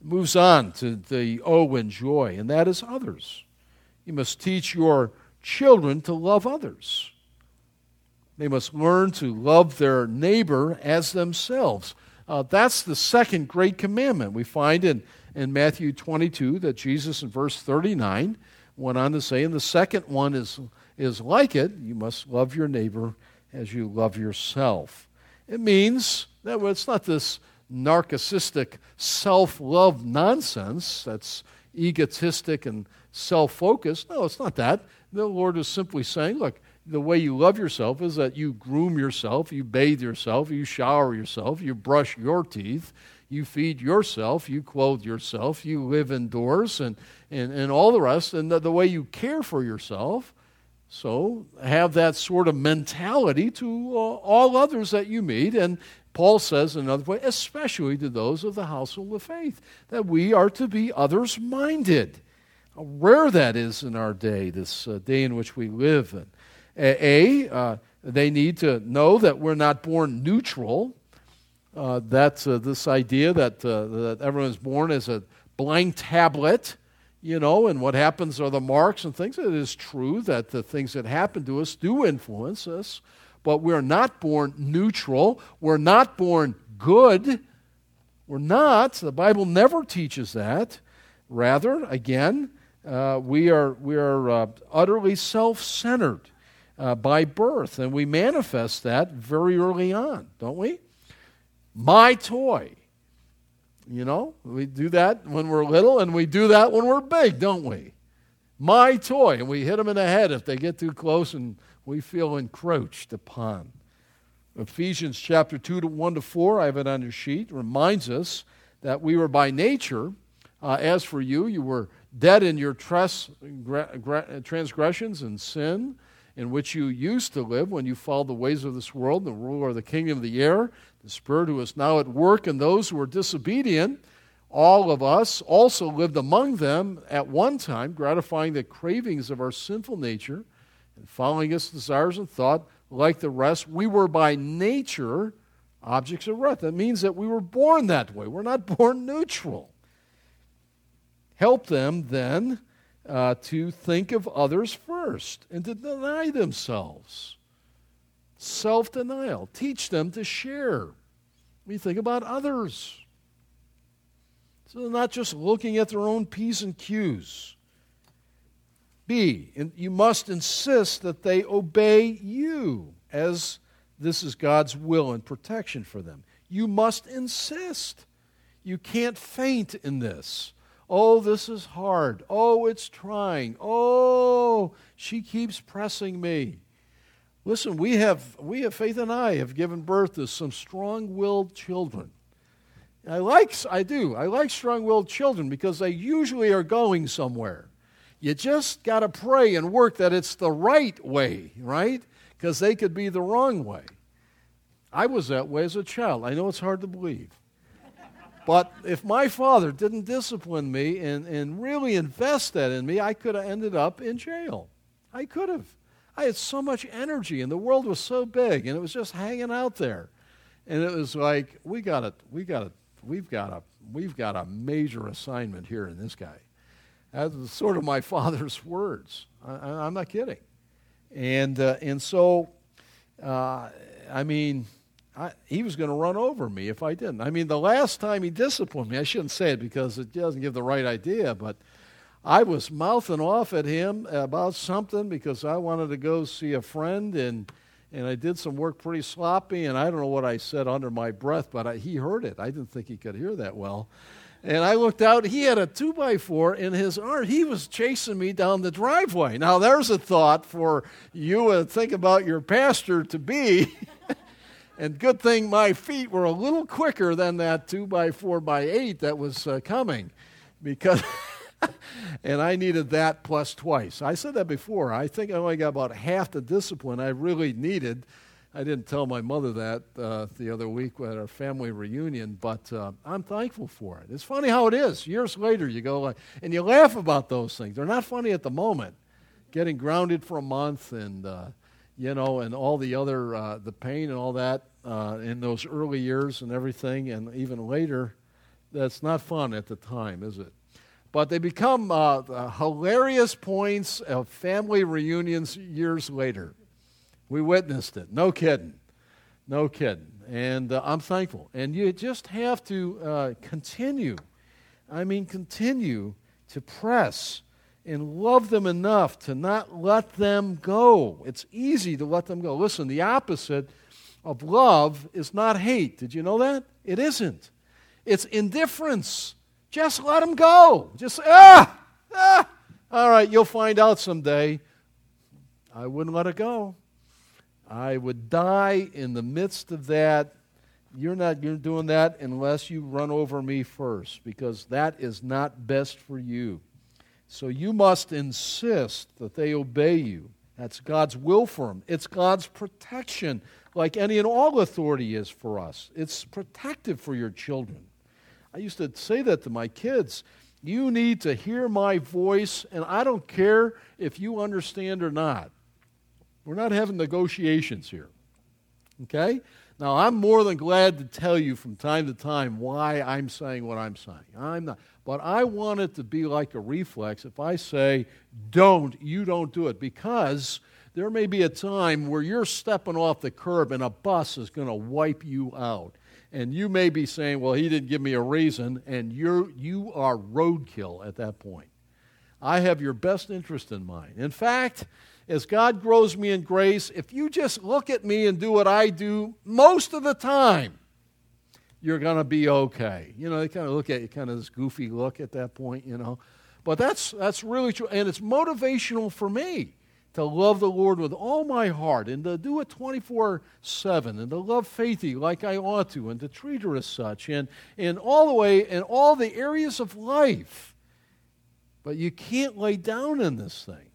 It moves on to the O and joy, and that is others. You must teach your children to love others. They must learn to love their neighbor as themselves. Uh, that's the second great commandment. We find in, in Matthew 22 that Jesus, in verse 39, went on to say, and the second one is, is like it you must love your neighbor as you love yourself. It means that it's not this narcissistic self love nonsense that's egotistic and self focused. No, it's not that. The Lord is simply saying, look, the way you love yourself is that you groom yourself, you bathe yourself, you shower yourself, you brush your teeth, you feed yourself, you clothe yourself, you live indoors, and, and, and all the rest, and the, the way you care for yourself. So have that sort of mentality to uh, all others that you meet. And Paul says in another way, especially to those of the household of faith, that we are to be others minded. How rare that is in our day, this uh, day in which we live. And, a, uh, they need to know that we're not born neutral. Uh, that's uh, this idea that, uh, that everyone is born as a blank tablet, you know, and what happens are the marks and things. It is true that the things that happen to us do influence us, but we're not born neutral. We're not born good. We're not. The Bible never teaches that. Rather, again, uh, we are, we are uh, utterly self centered uh, by birth, and we manifest that very early on, don't we? My toy. You know, we do that when we're little, and we do that when we're big, don't we? My toy. And we hit them in the head if they get too close and we feel encroached upon. Ephesians chapter 2 to 1 to 4, I have it on your sheet, reminds us that we were by nature, uh, as for you, you were dead in your transgressions and sin in which you used to live when you followed the ways of this world, the ruler of the kingdom of the air, the spirit who is now at work in those who are disobedient. All of us also lived among them at one time, gratifying the cravings of our sinful nature and following its desires and thought. Like the rest, we were by nature objects of wrath. That means that we were born that way. We're not born neutral. Help them then uh, to think of others first and to deny themselves. Self denial. Teach them to share. We think about others. So they're not just looking at their own P's and Q's. B, you must insist that they obey you as this is God's will and protection for them. You must insist. You can't faint in this. Oh, this is hard. Oh, it's trying. Oh, she keeps pressing me. Listen, we have, we have, Faith and I have given birth to some strong willed children. I like, I do, I like strong willed children because they usually are going somewhere. You just got to pray and work that it's the right way, right? Because they could be the wrong way. I was that way as a child. I know it's hard to believe. But if my father didn't discipline me and, and really invest that in me, I could have ended up in jail. I could have. I had so much energy, and the world was so big, and it was just hanging out there. And it was like, we got it, we got it, we've got a, we've got a major assignment here in this guy. That was sort of my father's words. I, am not kidding. And, uh, and so, uh, I mean, I, he was going to run over me if I didn't. I mean, the last time he disciplined me, I shouldn't say it because it doesn't give the right idea, but I was mouthing off at him about something because I wanted to go see a friend and and I did some work pretty sloppy and I don't know what I said under my breath, but I, he heard it. I didn't think he could hear that well. And I looked out, he had a two by four in his arm. He was chasing me down the driveway. Now, there's a thought for you to think about your pastor to be. And good thing my feet were a little quicker than that 2 by 4 by 8 that was uh, coming because and I needed that plus twice. I said that before. I think I only got about half the discipline I really needed. I didn't tell my mother that uh, the other week at our family reunion, but uh, I'm thankful for it. It's funny how it is. Years later, you go like, and you laugh about those things. They're not funny at the moment. Getting grounded for a month and uh, you know, and all the other, uh, the pain and all that uh, in those early years and everything, and even later, that's not fun at the time, is it? But they become uh, hilarious points of family reunions years later. We witnessed it. No kidding. No kidding. And uh, I'm thankful. And you just have to uh, continue. I mean, continue to press and love them enough to not let them go. It's easy to let them go. Listen, the opposite of love is not hate. Did you know that? It isn't. It's indifference. Just let them go. Just, ah, ah. All right, you'll find out someday. I wouldn't let it go. I would die in the midst of that. You're not you're doing that unless you run over me first, because that is not best for you. So you must insist that they obey you. That's God's will for them. It's God's protection, like any and all authority is for us. It's protective for your children. I used to say that to my kids. You need to hear my voice, and I don't care if you understand or not. We're not having negotiations here. Okay? Now, I'm more than glad to tell you from time to time why I'm saying what I'm saying. I'm not. But I want it to be like a reflex. If I say, don't, you don't do it. Because there may be a time where you're stepping off the curb and a bus is going to wipe you out. And you may be saying, well, he didn't give me a reason, and you're, you are roadkill at that point. I have your best interest in mind. In fact, as God grows me in grace, if you just look at me and do what I do most of the time, you're going to be okay. You know, they kind of look at you, kind of this goofy look at that point, you know. But that's, that's really true. And it's motivational for me to love the Lord with all my heart and to do it 24 7 and to love Faithy like I ought to and to treat her as such and, and all the way in all the areas of life. But you can't lay down in this thing.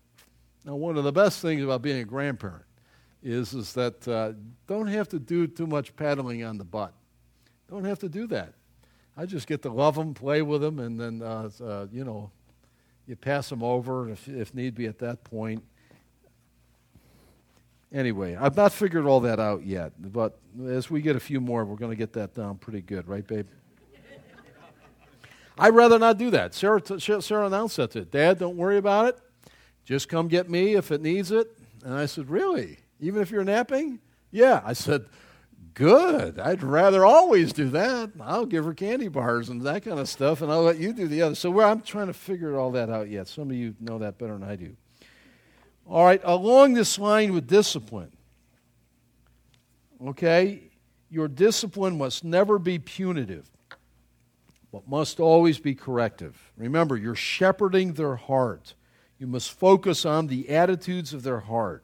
Now, one of the best things about being a grandparent is, is that uh, don't have to do too much paddling on the butt. Don't have to do that. I just get to love them, play with them, and then, uh, uh, you know, you pass them over if, if need be at that point. Anyway, I've not figured all that out yet, but as we get a few more, we're going to get that down pretty good, right, babe? I'd rather not do that. Sarah, Sarah announced that to Dad, don't worry about it. Just come get me if it needs it. And I said, Really? Even if you're napping? Yeah. I said, Good. I'd rather always do that. I'll give her candy bars and that kind of stuff, and I'll let you do the other. So I'm trying to figure all that out yet. Some of you know that better than I do. All right, along this line with discipline, okay, your discipline must never be punitive, but must always be corrective. Remember, you're shepherding their heart. You must focus on the attitudes of their heart.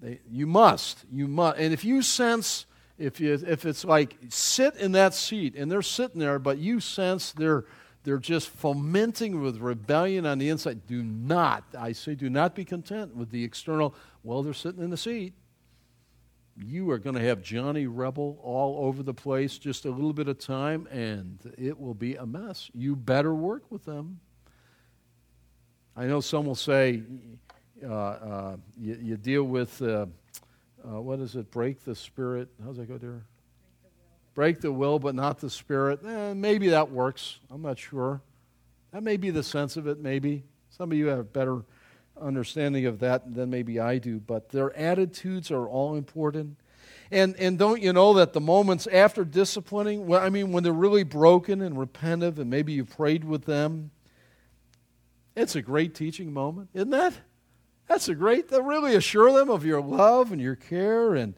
They, you must. You must. And if you sense, if, you, if it's like sit in that seat and they're sitting there, but you sense they're, they're just fomenting with rebellion on the inside, do not, I say, do not be content with the external, well, they're sitting in the seat. You are going to have Johnny Rebel all over the place just a little bit of time, and it will be a mess. You better work with them. I know some will say uh, uh, you, you, deal with, uh, uh, what is it, break the spirit. How's that go there? Break the will, but not the spirit. Eh, maybe that works. I'm not sure. That may be the sense of it, maybe. Some of you have better understanding of that than maybe I do, but their attitudes are all important. And, and don't you know that the moments after disciplining, well, I mean, when they're really broken and repentive, and maybe you prayed with them, it's a great teaching moment, isn't that? That's a great, to really assure them of your love and your care, and,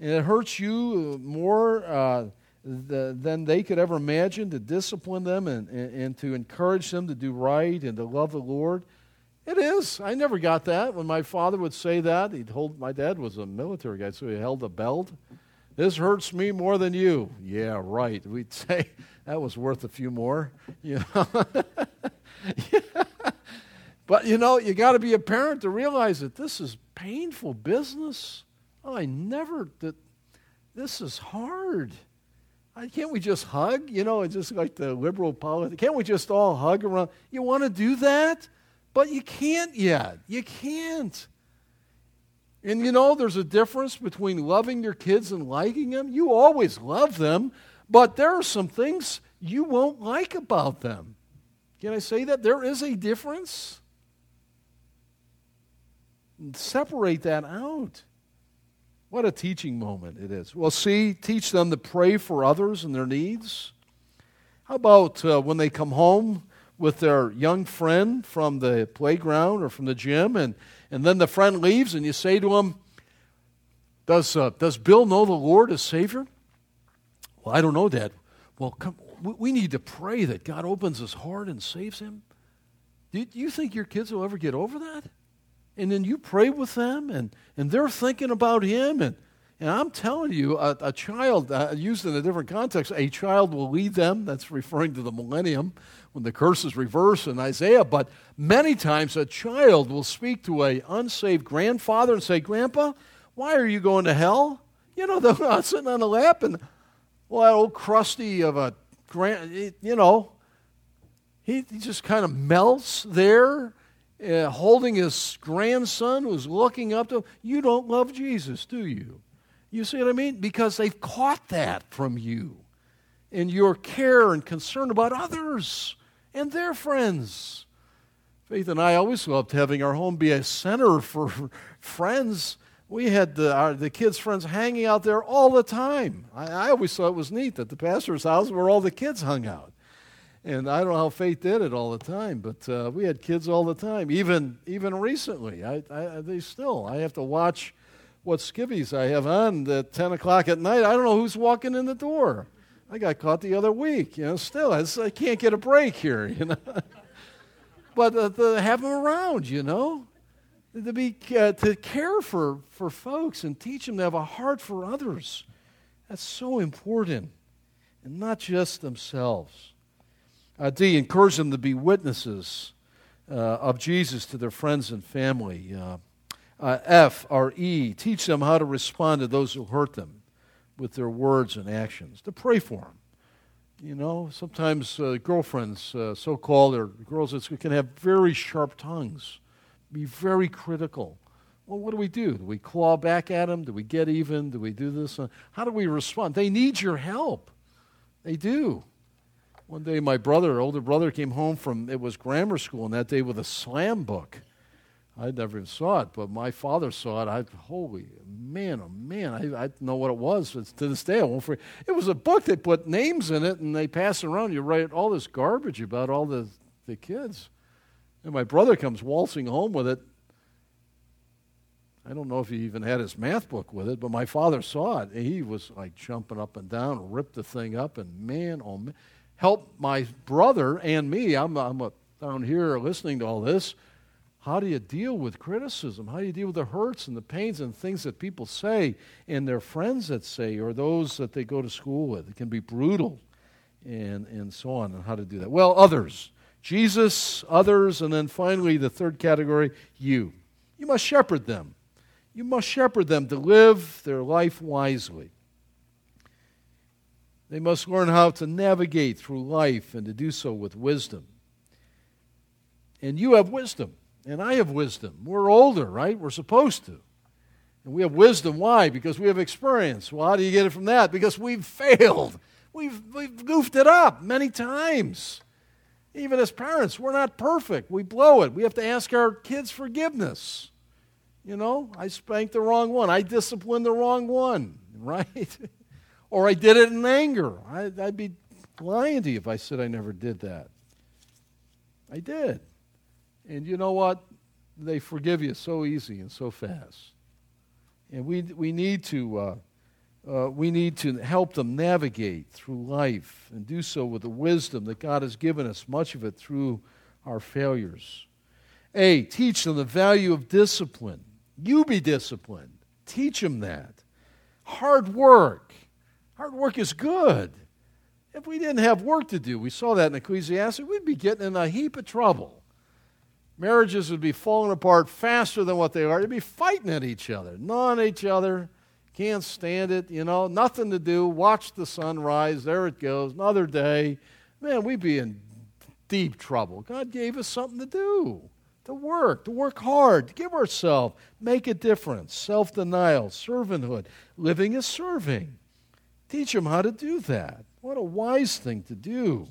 and it hurts you more uh, the, than they could ever imagine to discipline them and, and, and to encourage them to do right and to love the Lord. It is. I never got that. When my father would say that, he'd hold, my dad was a military guy, so he held a belt. This hurts me more than you. Yeah, right. We'd say that was worth a few more. You know? yeah. But you know, you got to be a parent to realize that this is painful business. Oh, I never that this is hard. I, can't we just hug? You know, it's just like the liberal politics. Can't we just all hug around? You want to do that, but you can't yet. You can't. And you know, there's a difference between loving your kids and liking them. You always love them, but there are some things you won't like about them. Can I say that? There is a difference separate that out. What a teaching moment it is. Well, see, teach them to pray for others and their needs. How about uh, when they come home with their young friend from the playground or from the gym, and, and then the friend leaves, and you say to him, Does, uh, does Bill know the Lord as Savior? Well, I don't know, Dad. Well, come, we need to pray that God opens his heart and saves him. Do you think your kids will ever get over that? And then you pray with them, and, and they're thinking about Him. And, and I'm telling you, a, a child, uh, used in a different context, a child will lead them. That's referring to the millennium when the curse is reversed in Isaiah. But many times a child will speak to a unsaved grandfather and say, Grandpa, why are you going to hell? You know, they're not sitting on the lap and, well, that old crusty of a grand, you know, he, he just kind of melts there, uh, holding his grandson who's looking up to him. You don't love Jesus, do you? You see what I mean? Because they've caught that from you in your care and concern about others and their friends. Faith and I always loved having our home be a center for friends. We had the, our, the kids' friends hanging out there all the time. I, I always thought it was neat that the pastor's house where all the kids hung out. And I don't know how Faith did it all the time, but uh, we had kids all the time. Even even recently, I, I, they still. I have to watch what skivvies I have on at ten o'clock at night. I don't know who's walking in the door. I got caught the other week. You know, still I, can't get a break here. You know, but uh, to have them around. You know, to be uh, to care for for folks and teach them to have a heart for others. That's so important, and not just themselves. Uh, D, encourage them to be witnesses uh, of Jesus to their friends and family. Uh, uh, E, teach them how to respond to those who hurt them with their words and actions, to pray for them. You know, sometimes uh, girlfriends, uh, so called, or girls that can have very sharp tongues, be very critical. Well, what do we do? Do we claw back at them? Do we get even? Do we do this? How do we respond? They need your help. They do. One day, my brother, older brother, came home from it was grammar school, and that day with a slam book. I never even saw it, but my father saw it. I holy man, oh man, I, I know what it was. It's, to this day, I won't forget. It was a book. They put names in it, and they pass it around. You write all this garbage about all the the kids. And my brother comes waltzing home with it. I don't know if he even had his math book with it, but my father saw it. He was like jumping up and down, ripped the thing up, and man, oh man help my brother and me. I'm, I'm a, down here listening to all this. How do you deal with criticism? How do you deal with the hurts and the pains and things that people say and their friends that say or those that they go to school with? It can be brutal and, and so on, and how to do that. Well, others. Jesus, others, and then finally the third category, you. You must shepherd them. You must shepherd them to live their life wisely. They must learn how to navigate through life and to do so with wisdom. And you have wisdom, and I have wisdom. We're older, right? We're supposed to. And we have wisdom. Why? Because we have experience. Well, how do you get it from that? Because we've failed. We've, we've goofed it up many times. Even as parents, we're not perfect. We blow it. We have to ask our kids forgiveness. You know, I spanked the wrong one. I disciplined the wrong one, right? Or I did it in anger. I, would be lying to you if I said I never did that. I did. And you know what? They forgive you so easy and so fast. And we, we, need to, uh, uh, we need to help them navigate through life and do so with the wisdom that God has given us, much of it through our failures. A, teach them the value of discipline. You be disciplined. Teach them that. Hard work Hard work is good. If we didn't have work to do, we saw that in Ecclesiastes, we'd be getting in a heap of trouble. Marriages would be falling apart faster than what they are. They'd be fighting at each other, gnawing at each other. Can't stand it, you know, nothing to do. Watch the sun rise. There it goes. Another day. Man, we'd be in deep trouble. God gave us something to do, to work, to work hard, to give ourselves, make a difference. Self denial, servanthood, living as serving. Teach them how to do that. What a wise thing to do.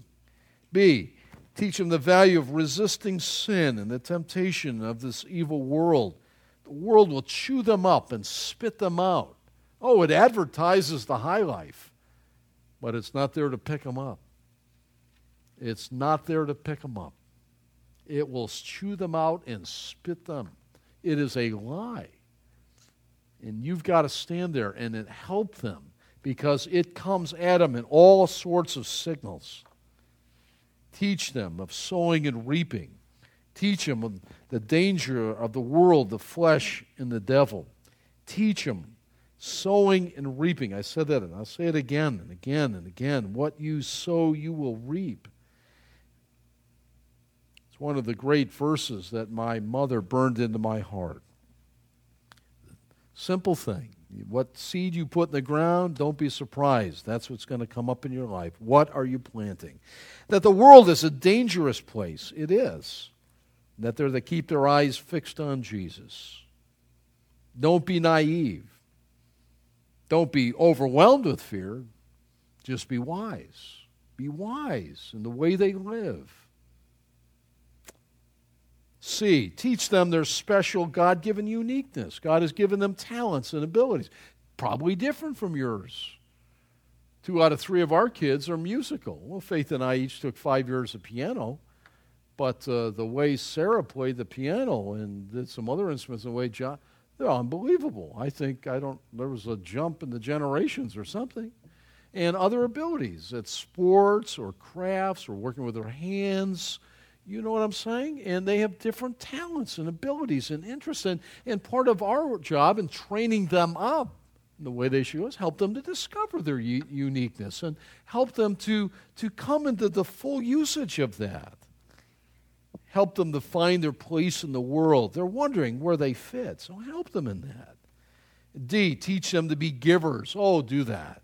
B, teach them the value of resisting sin and the temptation of this evil world. The world will chew them up and spit them out. Oh, it advertises the high life, but it's not there to pick them up. It's not there to pick them up. It will chew them out and spit them. It is a lie. And you've got to stand there and help them because it comes at them in all sorts of signals. Teach them of sowing and reaping, Teach them the danger of the world, the flesh, and the devil. Teach them sowing and reaping. I said that, and I'll say it again and again and again. What you sow, you will reap. It's one of the great verses that my mother burned into my heart. Simple thing. What seed you put in the ground, don't be surprised. That's what's going to come up in your life. What are you planting? That the world is a dangerous place. It is. That they're to keep their eyes fixed on Jesus. Don't be naive. Don't be overwhelmed with fear. Just be wise. Be wise in the way they live. C, teach them their special God given uniqueness. God has given them talents and abilities, probably different from yours. Two out of three of our kids are musical. Well, Faith and I each took five years of piano, but uh, the way Sarah played the piano and did some other instruments, the way John, they're unbelievable. I think I don't. There was a jump in the generations or something, and other abilities at sports or crafts or working with their hands you know what I'm saying? And they have different talents and abilities and interests. And, and part of our job in training them up the way they should is help them to discover their u- uniqueness and help them to, to come into the full usage of that. Help them to find their place in the world. They're wondering where they fit, so help them in that. D, teach them to be givers. Oh, do that.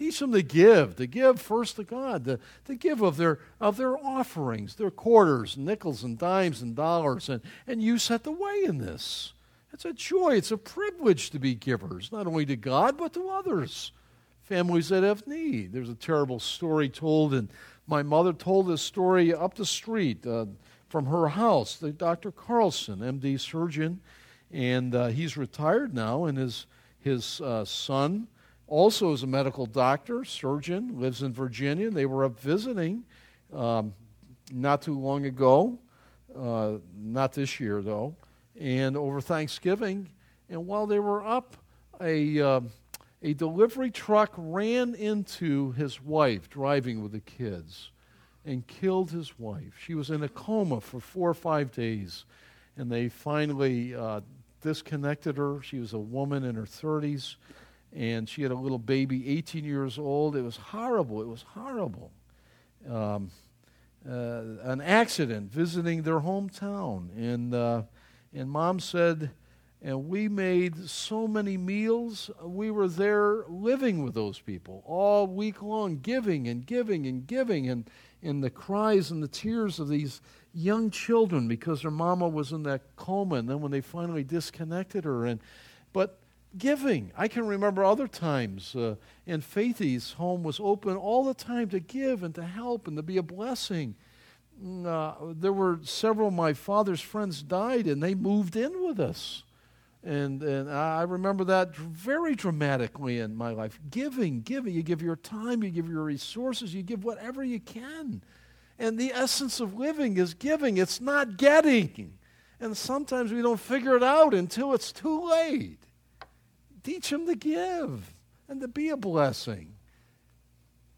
Teach them to give, to give first to God, to, to give of their, of their offerings, their quarters, nickels and dimes and dollars, and, and you set the way in this. It's a joy, it's a privilege to be givers, not only to God, but to others, families that have need. There's a terrible story told, and my mother told this story up the street uh, from her house. The Dr. Carlson, MD surgeon, and uh, he's retired now, and his, his uh, son, also is a medical doctor, surgeon, lives in Virginia. They were up visiting um, not too long ago, uh, not this year though, and over Thanksgiving. And while they were up, a, uh, a delivery truck ran into his wife driving with the kids and killed his wife. She was in a coma for four or five days, and they finally uh, disconnected her. She was a woman in her 30s and she had a little baby, 18 years old. It was horrible. It was horrible. Um, uh, an accident visiting their hometown, and uh, and mom said, and we made so many meals. We were there living with those people all week long, giving and giving and giving, and in the cries and the tears of these young children because their mama was in that coma, and then when they finally disconnected her, and but giving. I can remember other times, uh, and Faithy's home was open all the time to give and to help and to be a blessing. Mm, uh, there were several of my father's friends died, and they moved in with us. And, and I remember that very dramatically in my life. Giving, giving. You give your time, you give your resources, you give whatever you can. And the essence of living is giving, it's not getting. And sometimes we don't figure it out until it's too late. Teach them to give and to be a blessing.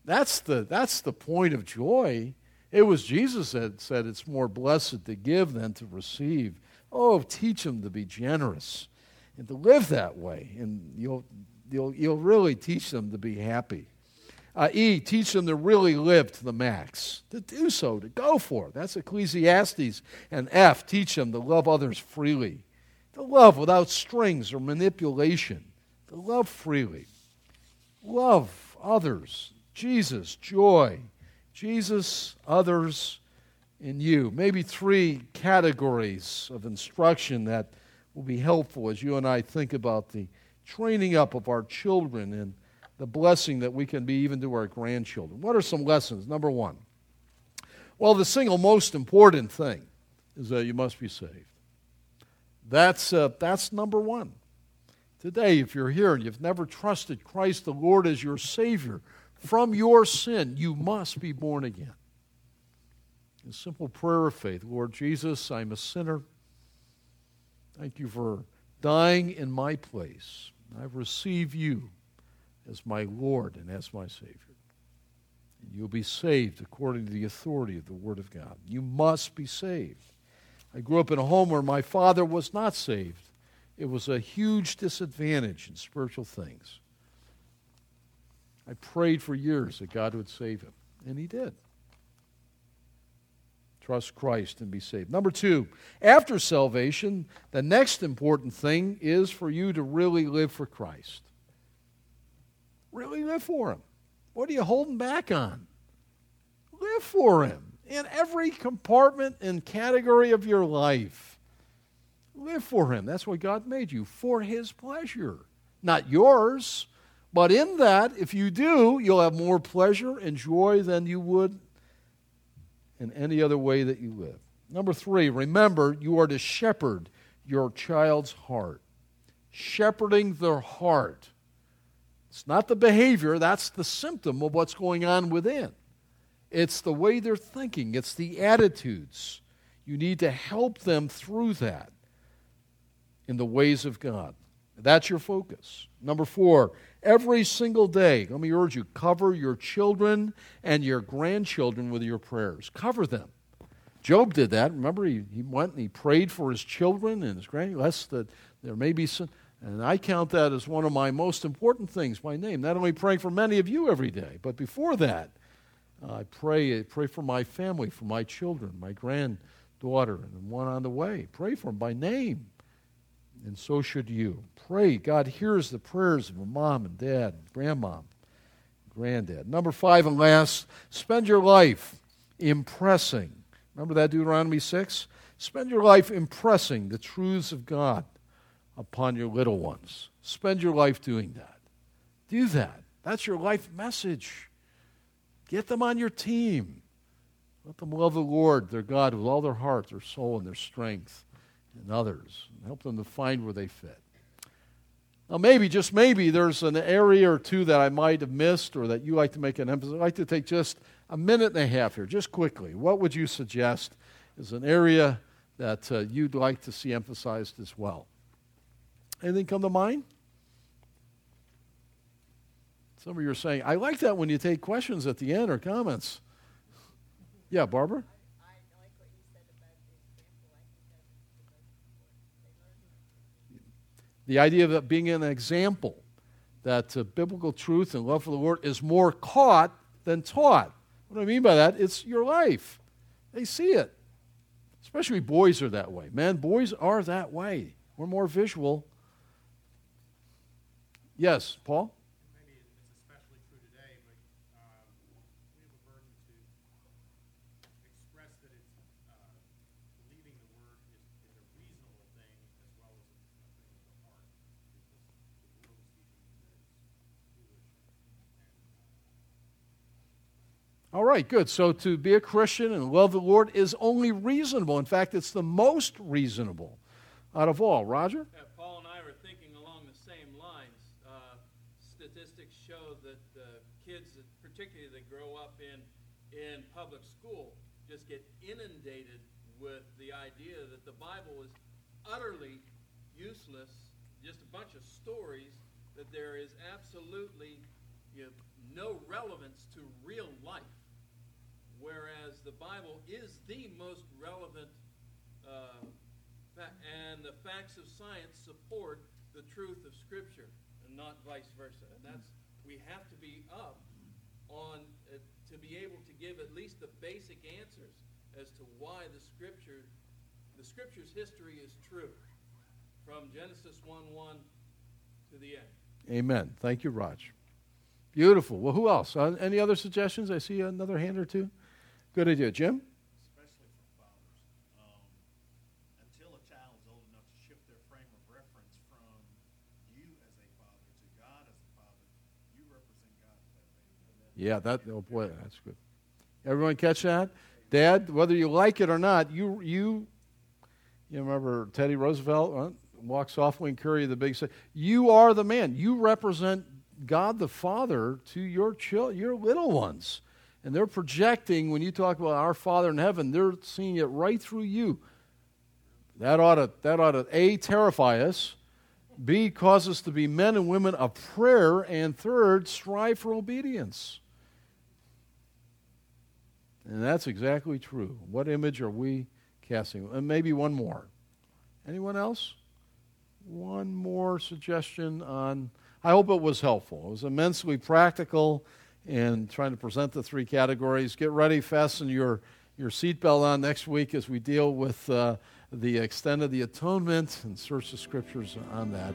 That's the, that's the point of joy. It was Jesus that said it's more blessed to give than to receive. Oh, teach them to be generous and to live that way, and you'll, you'll, you'll really teach them to be happy. Uh, e, teach them to really live to the max, to do so, to go for it. That's Ecclesiastes. And F, teach them to love others freely, to love without strings or manipulation love freely. Love others. Jesus, joy. Jesus, others, in you. Maybe three categories of instruction that will be helpful as you and I think about the training up of our children and the blessing that we can be even to our grandchildren. What are some lessons? Number one. Well, the single most important thing is that you must be saved. That's, uh, that's number one. Today, if you're here and you've never trusted Christ the Lord as your Savior from your sin, you must be born again. A simple prayer of faith Lord Jesus, I'm a sinner. Thank you for dying in my place. I receive you as my Lord and as my Savior. And you'll be saved according to the authority of the Word of God. You must be saved. I grew up in a home where my father was not saved. It was a huge disadvantage in spiritual things. I prayed for years that God would save him, and he did. Trust Christ and be saved. Number two, after salvation, the next important thing is for you to really live for Christ. Really live for Him. What are you holding back on? Live for Him in every compartment and category of your life. Live for Him. That's what God made you, for His pleasure, not yours. But in that, if you do, you'll have more pleasure and joy than you would in any other way that you live. Number three, remember you are to shepherd your child's heart. Shepherding their heart. It's not the behavior, that's the symptom of what's going on within. It's the way they're thinking, it's the attitudes. You need to help them through that in the ways of God. That's your focus. Number four, every single day, let me urge you, cover your children and your grandchildren with your prayers. Cover them. Job did that. Remember, he, he went and he prayed for his children and his grand, lest that there may be some. And I count that as one of my most important things by name. Not only praying for many of you every day, but before that, I pray, I pray for my family, for my children, my granddaughter, and one on the way. Pray for them by name and so should you. Pray. God hears the prayers of a mom and dad, grandmom, granddad. Number five and last, spend your life impressing. Remember that Deuteronomy 6? Spend your life impressing the truths of God upon your little ones. Spend your life doing that. Do that. That's your life message. Get them on your team. Let them love the Lord, their God, with all their heart, their soul, and their strength and others, help them to find where they fit. Now, maybe, just maybe, there's an area or two that I might have missed or that you like to make an emphasis. I'd like to take just a minute and a half here, just quickly. What would you suggest is an area that uh, you'd like to see emphasized as well? Anything come to mind? Some of you are saying, I like that when you take questions at the end or comments. Yeah, Barbara? The idea of being an example, that uh, biblical truth and love for the Lord is more caught than taught. What do I mean by that? It's your life. They see it. Especially boys are that way. Man, boys are that way. We're more visual. Yes, Paul? All right, good. So to be a Christian and love the Lord is only reasonable. In fact, it's the most reasonable out of all. Roger? Yeah, Paul and I were thinking along the same lines. Uh, statistics show that the kids, particularly that grow up in, in public school, just get inundated with the idea that the Bible is utterly useless, just a bunch of stories, that there is absolutely you know, no relevance to real life whereas the Bible is the most relevant, uh, fa- and the facts of science support the truth of Scripture, and not vice versa. And that's we have to be up on uh, to be able to give at least the basic answers as to why the Scripture, the Scripture's history is true, from Genesis one one to the end. Amen. Thank you, Raj. Beautiful. Well, who else? Uh, any other suggestions? I see another hand or two. Good idea. Jim? Especially for fathers. Um, until a child is old enough to shift their frame of reference from you as a father to God as a father, you represent God to that baby. Yeah, that, oh boy, that's good. Everyone catch that? Dad, whether you like it or not, you, you, you remember Teddy Roosevelt uh, walks off when Curry the big say, you are the man. You represent God the Father to your children, your little ones. And they're projecting, when you talk about our Father in heaven, they're seeing it right through you. That ought to, that ought to A, terrify us, B, cause us to be men and women of prayer, and third, strive for obedience. And that's exactly true. What image are we casting. And maybe one more. Anyone else? One more suggestion on. I hope it was helpful. It was immensely practical in trying to present the three categories. Get ready, fasten your, your seatbelt on next week as we deal with uh, the extent of the atonement and search the scriptures on that.